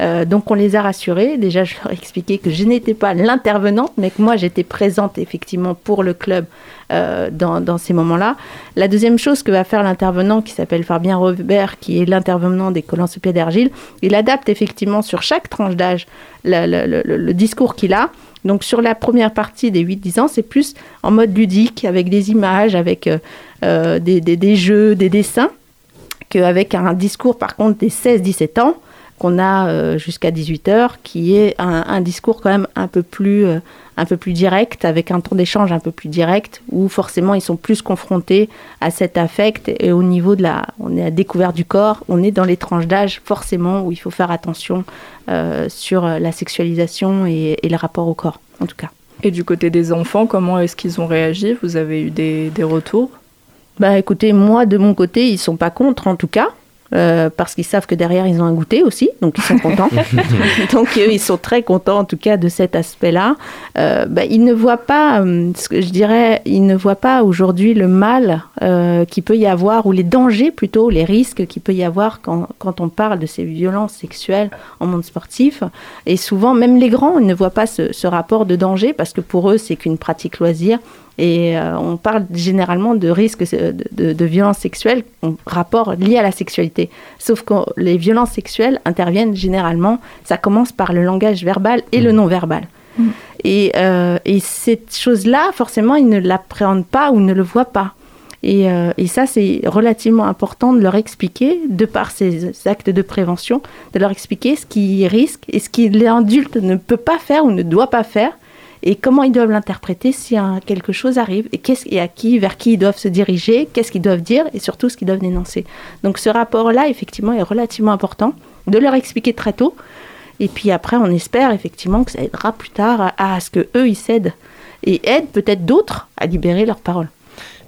Euh, donc on les a rassurés. Déjà, je leur ai expliqué que je n'étais pas l'intervenante, mais que moi j'étais présente effectivement pour le club euh, dans, ces moments-là. La deuxième chose que va faire l'intervenant, qui s'appelle Fabien Robert, qui est l'intervenant des Collants Pied d'Argile, il adapte effectivement sur chaque tranche d'âge le, discours qu'il a. Donc sur la première partie des 8-10 ans, c'est plus en mode ludique, avec des images, avec euh, des, des- des jeux, des dessins, qu'avec un discours par contre des 16-17 ans, qu'on a euh, jusqu'à 18 heures, qui est un, un discours quand même un peu plus, euh, un peu plus direct, avec un temps d'échange un peu plus direct, où forcément ils sont plus confrontés à cet affect et au niveau de la, on est à découvert du corps, on est dans les tranches d'âge forcément où il faut faire attention euh, sur la sexualisation et, et le rapport au corps, en tout cas.
Et du côté des enfants, comment est-ce qu'ils ont réagi? Vous avez eu des, des retours?
Bah écoutez, moi de mon côté, ils sont pas contre en tout cas. Euh, parce qu'ils savent que derrière ils ont un goûter aussi, donc ils sont contents. donc eux, ils sont très contents en tout cas de cet aspect-là. Euh, bah, ils ne voient pas, euh, ce que je dirais, ils ne voient pas aujourd'hui le mal euh, qu'il peut y avoir ou les dangers plutôt, les risques qu'il peut y avoir quand, quand on parle de ces violences sexuelles en monde sportif. Et souvent, même les grands, ils ne voient pas ce, ce rapport de danger parce que pour eux, c'est qu'une pratique loisir. Et euh, on parle généralement de risques de, de, de violences sexuelles, en rapport lié à la sexualité. Sauf que les violences sexuelles interviennent généralement, ça commence par le langage verbal et le non-verbal. Et, euh, et cette chose-là, forcément, ils ne l'appréhendent pas ou ne le voient pas. Et, euh, et ça, c'est relativement important de leur expliquer, de par ces actes de prévention, de leur expliquer ce qu'ils risquent et ce que l'adulte ne peut pas faire ou ne doit pas faire, et comment ils doivent l'interpréter si quelque chose arrive, et, qu'est-ce, et à qui, vers qui ils doivent se diriger, qu'est-ce qu'ils doivent dire, et surtout ce qu'ils doivent dénoncer. Donc ce rapport-là, effectivement, est relativement important, de leur expliquer très tôt, et puis après, on espère effectivement que ça aidera plus tard à, ce que eux ils cèdent et aident peut-être d'autres à libérer leurs paroles.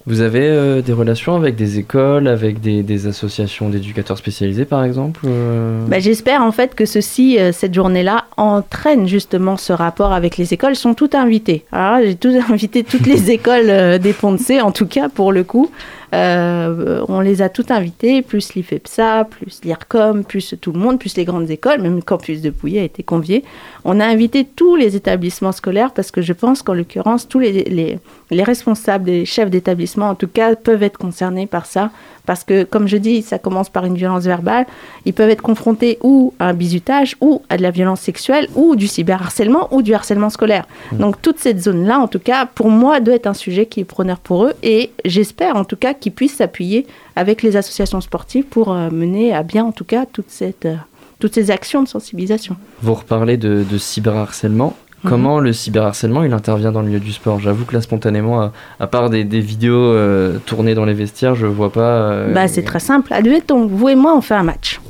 Vous avez euh, des relations avec des écoles, avec des, associations d'éducateurs spécialisés par exemple euh
Bah, J'espère en fait que ceci, euh, cette journée-là, entraîne justement ce rapport avec les écoles. Elles sont toutes invitées. J'ai tout invité toutes les écoles euh, des Ponts en tout cas pour le coup. Euh, on les a toutes invitées, plus l'IFEPSA, plus l'IRCOM, plus tout le monde, plus les grandes écoles, même le campus de Pouillet a été convié. On a invité tous les établissements scolaires parce que je pense qu'en l'occurrence, tous les, les, les responsables, les chefs d'établissement en tout cas, peuvent être concernés par ça. Parce que, comme je dis, ça commence par une violence verbale. Ils peuvent être confrontés ou à un bizutage, ou à de la violence sexuelle, ou du cyberharcèlement, ou du harcèlement scolaire. Donc, toute cette zone-là, en tout cas, pour moi, doit être un sujet qui est preneur pour eux. Et j'espère, en tout cas, qu'ils puissent s'appuyer avec les associations sportives pour euh, mener à bien, en tout cas, toute cette, euh, toutes ces actions de sensibilisation.
Vous reparlez de, de cyberharcèlement.
Mhm.
Comment le cyberharcèlement il intervient dans le milieu du sport? J'avoue que là spontanément, à, à part des, des vidéos euh, tournées dans les vestiaires, je vois pas. euh,
Bah, c'est très simple. Admettons, vous et moi, on fait un match.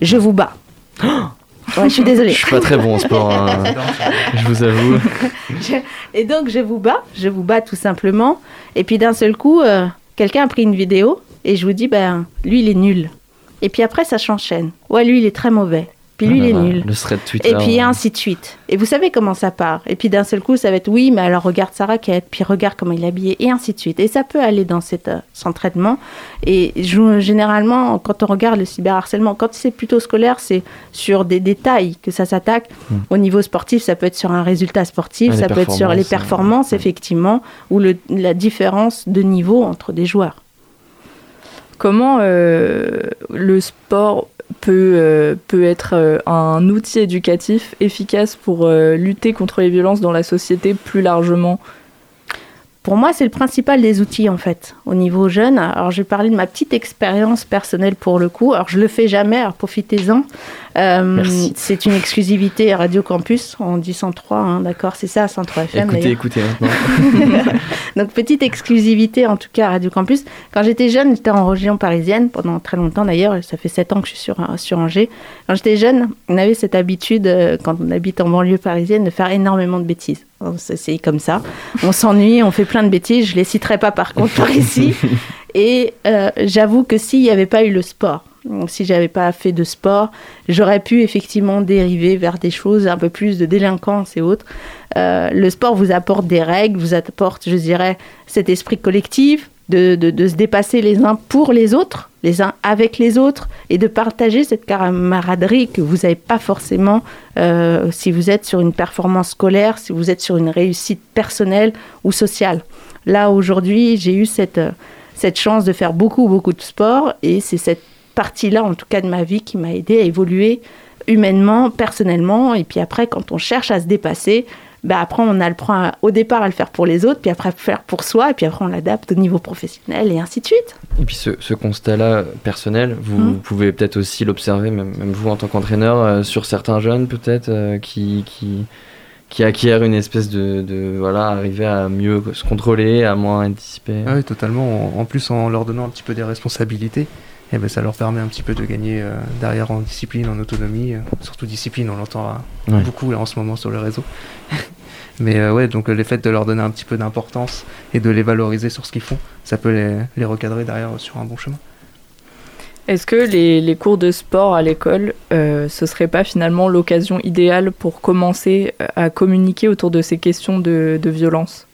Je vous bats. Ouais, je suis désolée.
Je suis pas très bon en sport, hein, je vous avoue.
Je- Et donc, je vous bats, je vous bats tout simplement. Et puis d'un seul coup, euh, quelqu'un a pris une vidéo et je vous dis, ben, lui, il est nul. Et puis après, ça s'enchaîne. Ouais, lui, il est très mauvais. Puis lui,
Ah
il est nul.
Le thread Twitter.
Et puis ainsi de suite. Et vous savez comment ça part. Et puis d'un seul coup, ça va être oui, mais alors regarde sa raquette, puis regarde comment il est habillé, et ainsi de suite. Et ça peut aller dans cet euh, entraînement. Et je- généralement, quand on regarde le cyberharcèlement, quand c'est plutôt scolaire, c'est sur des détails que ça s'attaque. Au niveau sportif, ça peut être sur un résultat sportif,
Ah,
ça peut être sur les
performances, euh,
performances, effectivement, ou le- la différence de niveau entre des joueurs.
Comment euh, le sport peut, euh, peut être euh, un outil éducatif efficace pour euh, lutter contre les violences dans la société plus largement
Pour moi, c'est le principal des outils en fait, au niveau jeune. Alors, je vais parler de ma petite expérience personnelle pour le coup. Alors, je le fais jamais, alors profitez-en. Euh, c'est une exclusivité à Radio Campus en 1003, hein, d'accord C'est ça, 103 FM.
Écoutez, écoutez maintenant.
Donc, petite exclusivité en tout cas à Radio Campus. Quand j'étais jeune, j'étais en région parisienne pendant très longtemps d'ailleurs. Ça fait 7 ans que je suis sur, sur Angers. Quand j'étais jeune, on avait cette habitude, euh, quand on habite en banlieue parisienne, de faire énormément de bêtises. Alors, C'est comme ça. On s'ennuie, on fait plein de bêtises. Je les citerai pas par contre par ici. Et euh, j'avoue que s'il n'y avait pas eu le sport, si j'avais pas fait de sport, j'aurais pu effectivement dériver vers des choses un peu plus de délinquance et autres. Euh, le sport vous apporte des règles, vous apporte, je dirais, cet esprit collectif, de, de, se dépasser les uns pour les autres, les uns avec les autres, et de partager cette camaraderie que vous n'avez pas forcément euh, si vous êtes sur une performance scolaire, si vous êtes sur une réussite personnelle ou sociale. Là, aujourd'hui, j'ai eu cette, cette chance de faire beaucoup, beaucoup de sport, et c'est cette partie-là, en tout cas de ma vie, qui m'a aidé à évoluer humainement, personnellement, et puis après, quand on cherche à se dépasser, bah après on a le prend au départ à le faire pour les autres, puis après à le faire pour soi, et puis après on l'adapte au niveau professionnel et ainsi de suite.
Et puis ce, constat-là personnel, vous, mmh. pouvez peut-être aussi l'observer, même, vous en tant qu'entraîneur, euh, sur certains jeunes peut-être euh, qui, qui, qui, acquièrent une espèce de, de, voilà, arriver à mieux se contrôler, à moins anticiper.
Ah oui, totalement. En, plus en leur donnant un petit peu des responsabilités. Et eh ben, ça leur permet un petit peu de gagner euh, derrière en discipline, en autonomie, surtout discipline, on l'entend beaucoup là, en ce moment sur le réseau. Mais euh, ouais, donc le fait de leur donner un petit peu d'importance et de les valoriser sur ce qu'ils font, ça peut les, les, recadrer derrière sur un bon chemin.
Est-ce que les, les, cours de sport à l'école, euh, ce serait pas finalement l'occasion idéale pour commencer à communiquer autour de ces questions de, de violence?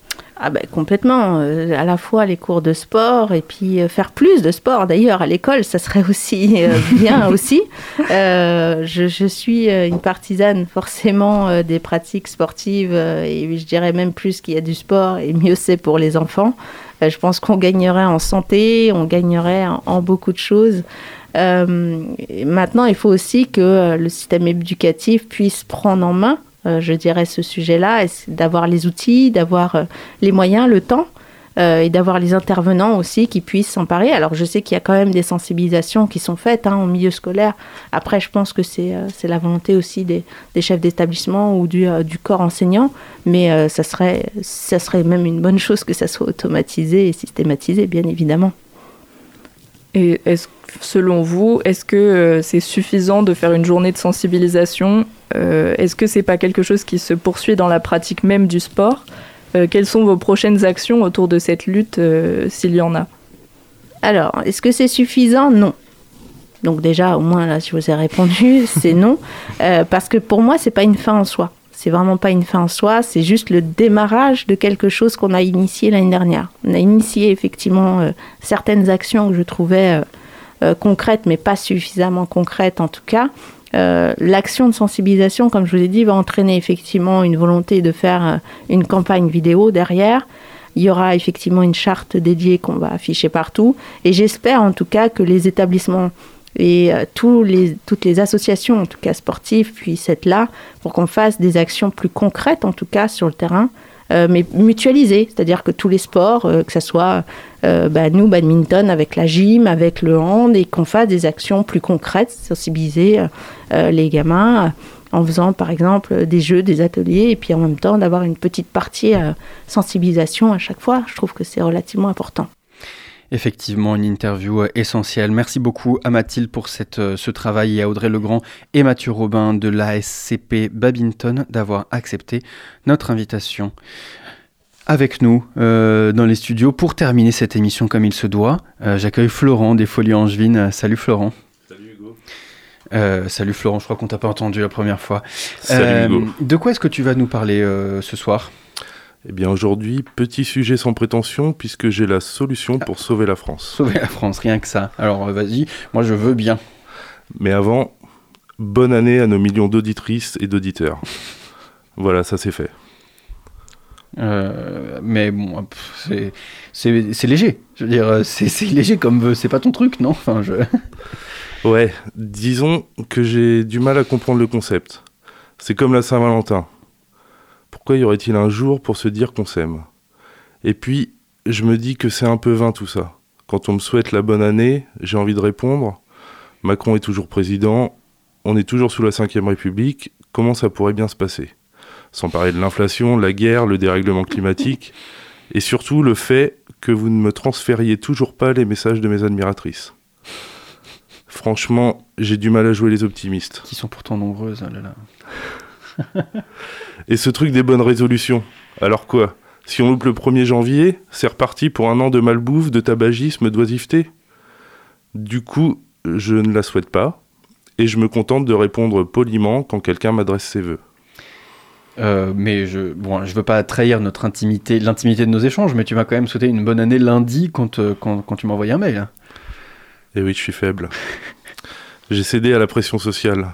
Ah ben complètement, euh, à la fois les cours de sport et puis euh, faire plus de sport d'ailleurs à l'école, ça serait aussi euh, bien aussi. Je, je, suis une partisane forcément des pratiques sportives et je dirais même plus qu'il y a du sport et mieux c'est pour les enfants. je pense qu'on gagnerait en santé, on gagnerait en, en beaucoup de choses. maintenant, il faut aussi que le système éducatif puisse prendre en main je dirais, ce sujet-là, d'avoir les outils, d'avoir euh, les moyens, le temps. Euh, et d'avoir les intervenants aussi qui puissent s'emparer. Alors je sais qu'il y a quand même des sensibilisations qui sont faites hein, au milieu scolaire. Après, je pense que c'est la volonté aussi des, chefs d'établissement ou du, du, corps enseignant, mais ça, serait, ça serait même une bonne chose que ça soit automatisé et systématisé, bien évidemment.
Et selon vous, est-ce que c'est suffisant de faire une journée de sensibilisation euh, est-ce que c'est pas quelque chose qui se poursuit dans la pratique même du sport? Euh, Quelles sont vos prochaines actions autour de cette lutte, euh, s'il y en a?
Alors, est-ce que c'est suffisant? Non. Donc déjà, au moins là, si je vous ai répondu, c'est non, parce que pour moi, c'est pas une fin en soi. C'est vraiment pas une fin en soi, c'est juste le démarrage de quelque chose qu'on a initié l'année dernière. On a initié effectivement certaines actions que je trouvais concrètes, mais pas suffisamment concrètes en tout cas. Euh, l'action de sensibilisation, comme je vous ai dit, va entraîner effectivement une volonté de faire euh, une campagne vidéo derrière. Il y aura effectivement une charte dédiée qu'on va afficher partout. Et j'espère en tout cas que les établissements et euh, toutes les associations, en tout cas sportives, puissent être là pour qu'on fasse des actions plus concrètes, en tout cas sur le terrain, mais mutualisé, c'est-à-dire que tous les sports, euh, que ce soit euh, bah, nous, badminton, avec la gym, avec le hand, et qu'on fasse des actions plus concrètes, sensibiliser les gamins en faisant par exemple des jeux, des ateliers, et puis en même temps d'avoir une petite partie sensibilisation à chaque fois. Je trouve que c'est relativement important.
Effectivement, une interview euh, essentielle. Merci beaucoup à Mathilde pour cette, euh, ce travail et à Audrey Legrand et Mathieu Robin de l'ASCP Babington d'avoir accepté notre invitation. Avec nous euh, dans les studios pour terminer cette émission comme il se doit, j'accueille Florent des Folies Angevines. Salut Florent.
Salut Hugo.
salut Florent, je crois qu'on t'a pas entendu la première fois.
Salut Hugo.
De quoi est-ce que tu vas nous parler ce soir?
Eh bien aujourd'hui, petit sujet sans prétention, puisque j'ai la solution pour sauver la France.
Sauver la France, rien que ça. Alors euh, vas-y, moi je veux bien.
Mais avant, bonne année à nos millions d'auditrices et d'auditeurs. voilà, ça c'est fait.
Euh, mais bon, c'est léger. Je veux dire, euh, c'est léger comme c'est pas ton truc, non? Enfin, je...
Ouais, disons que j'ai du mal à comprendre le concept. C'est comme la Saint-Valentin. Pourquoi y aurait-il un jour pour se dire qu'on s'aime? Et puis, je me dis que c'est un peu vain tout ça. Quand on me souhaite la bonne année, j'ai envie de répondre Macron est toujours président, on est toujours sous la Ve République, comment ça pourrait bien se passer? Sans parler de l'inflation, la guerre, le dérèglement climatique, et surtout le fait que vous ne me transfériez toujours pas les messages de mes admiratrices. Franchement, j'ai du mal à jouer les optimistes.
Qui sont pourtant nombreuses, oh là là.
Et ce truc des bonnes résolutions, alors quoi? Si on loupe le 1er janvier, c'est reparti pour un an de malbouffe, de tabagisme, d'oisiveté Du coup, je ne la souhaite pas, et je me contente de répondre poliment quand quelqu'un m'adresse ses vœux.
Euh, mais je bon, je veux pas trahir notre intimité, l'intimité de nos échanges, mais tu m'as quand même souhaité une bonne année lundi quand, euh, quand, quand tu m'as envoyé un mail.
Et Eh oui, je suis faible. J'ai cédé à la pression sociale.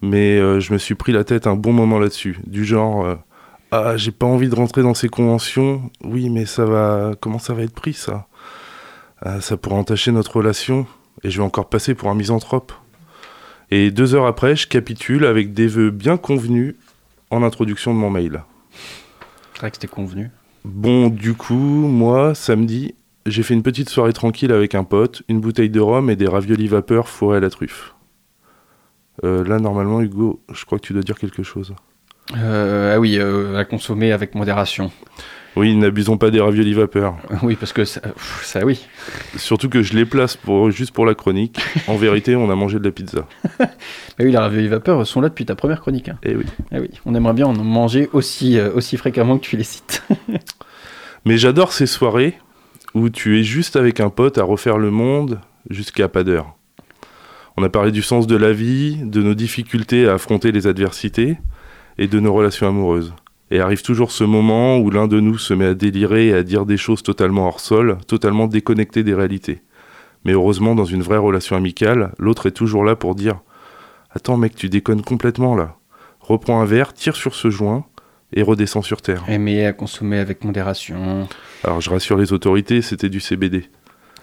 Mais euh, je me suis pris la tête un bon moment là-dessus. Du genre, euh, ah, j'ai pas envie de rentrer dans ces conventions. Oui, mais ça va. Comment ça va être pris, ça? Ah, Ça pourrait entacher notre relation. Et je vais encore passer pour un misanthrope. Et deux heures après, je capitule avec des vœux bien convenus en introduction de mon mail.
C'est vrai que c'était convenu.
Bon, du coup, moi, samedi, j'ai fait une petite soirée tranquille avec un pote, une bouteille de rhum et des raviolis vapeur fourrés à la truffe. Euh, là, normalement, Hugo, je crois que tu dois dire quelque chose.
Euh, ah oui, euh, à consommer avec modération.
Oui, n'abusons pas des raviolis vapeur.
Oui, parce que ça, oui.
Surtout que je les place pour, juste pour la chronique. En vérité, on a mangé de la pizza.
Mais oui, les raviolis vapeur sont là depuis ta première chronique. hein.
Eh oui.
Eh oui, on aimerait bien en manger aussi, aussi fréquemment que tu les cites.
Mais j'adore ces soirées où tu es juste avec un pote à refaire le monde jusqu'à pas d'heure. On a parlé du sens de la vie, de nos difficultés à affronter les adversités et de nos relations amoureuses. Et arrive toujours ce moment où l'un de nous se met à délirer et à dire des choses totalement hors sol, totalement déconnectées des réalités. Mais heureusement, dans une vraie relation amicale, l'autre est toujours là pour dire Attends, mec, tu déconnes complètement là. Reprends un verre, tire sur ce joint et redescends sur terre.
Mais à consommer avec modération.
Alors je rassure les autorités, c'était du CBD.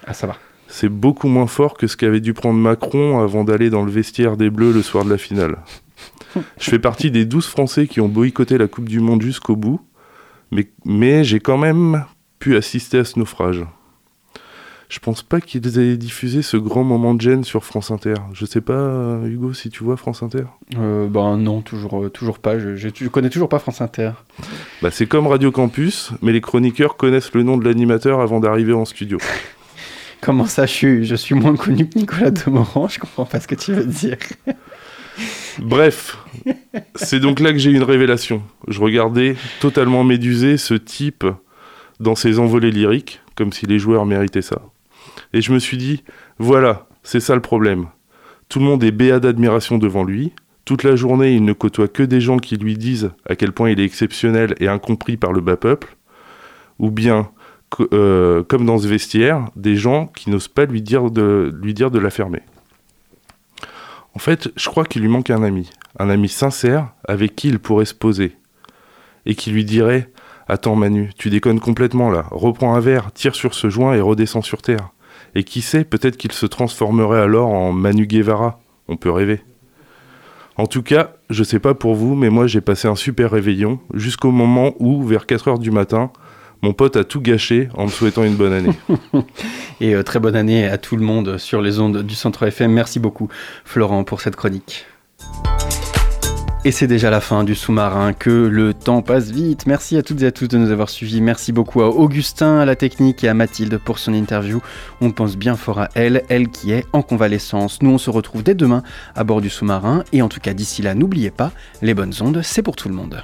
Ah, ça va.
C'est beaucoup moins fort que ce qu'avait dû prendre Macron avant d'aller dans le vestiaire des Bleus le soir de la finale. Je fais partie des 12 Français qui ont boycotté la Coupe du Monde jusqu'au bout, mais, mais j'ai quand même pu assister à ce naufrage. Je pense pas qu'ils aient diffusé ce grand moment de gêne sur France Inter. Je sais pas, Hugo, si tu vois France Inter?
Euh, ben non, toujours, euh, toujours pas. Je, je, je connais toujours pas France Inter.
Bah, c'est comme Radio Campus, mais les chroniqueurs connaissent le nom de l'animateur avant d'arriver en studio.
Comment ça, je suis, je suis moins connu que Nicolas Demorand Je comprends pas ce que tu veux dire.
Bref, c'est donc là que j'ai eu une révélation. Je regardais totalement médusé ce type dans ses envolées lyriques, comme si les joueurs méritaient ça. Et je me suis dit, voilà, c'est ça le problème. Tout le monde est béat d'admiration devant lui. Toute la journée, il ne côtoie que des gens qui lui disent à quel point il est exceptionnel et incompris par le bas peuple. Ou bien, euh, comme dans ce vestiaire, des gens qui n'osent pas lui dire de, lui dire de la fermer. En fait, je crois qu'il lui manque un ami. Un ami sincère avec qui il pourrait se poser. Et qui lui dirait Attends Manu, tu déconnes complètement là. Reprends un verre, tire sur ce joint et redescends sur terre. Et qui sait, peut-être qu'il se transformerait alors en Manu Guevara. On peut rêver. En tout cas, je sais pas pour vous, mais moi j'ai passé un super réveillon jusqu'au moment où, vers 4h du matin, mon pote a tout gâché en me souhaitant une bonne année.
Et euh, très bonne année à tout le monde sur les ondes du Centre FM. Merci beaucoup, Florent, pour cette chronique. Et c'est déjà la fin du sous-marin, que le temps passe vite. Merci à toutes et à tous de nous avoir suivis. Merci beaucoup à Augustin, à la technique et à Mathilde pour son interview. On pense bien fort à elle, elle qui est en convalescence. Nous, on se retrouve dès demain à bord du sous-marin. Et en tout cas, d'ici là, n'oubliez pas, les bonnes ondes, c'est pour tout le monde.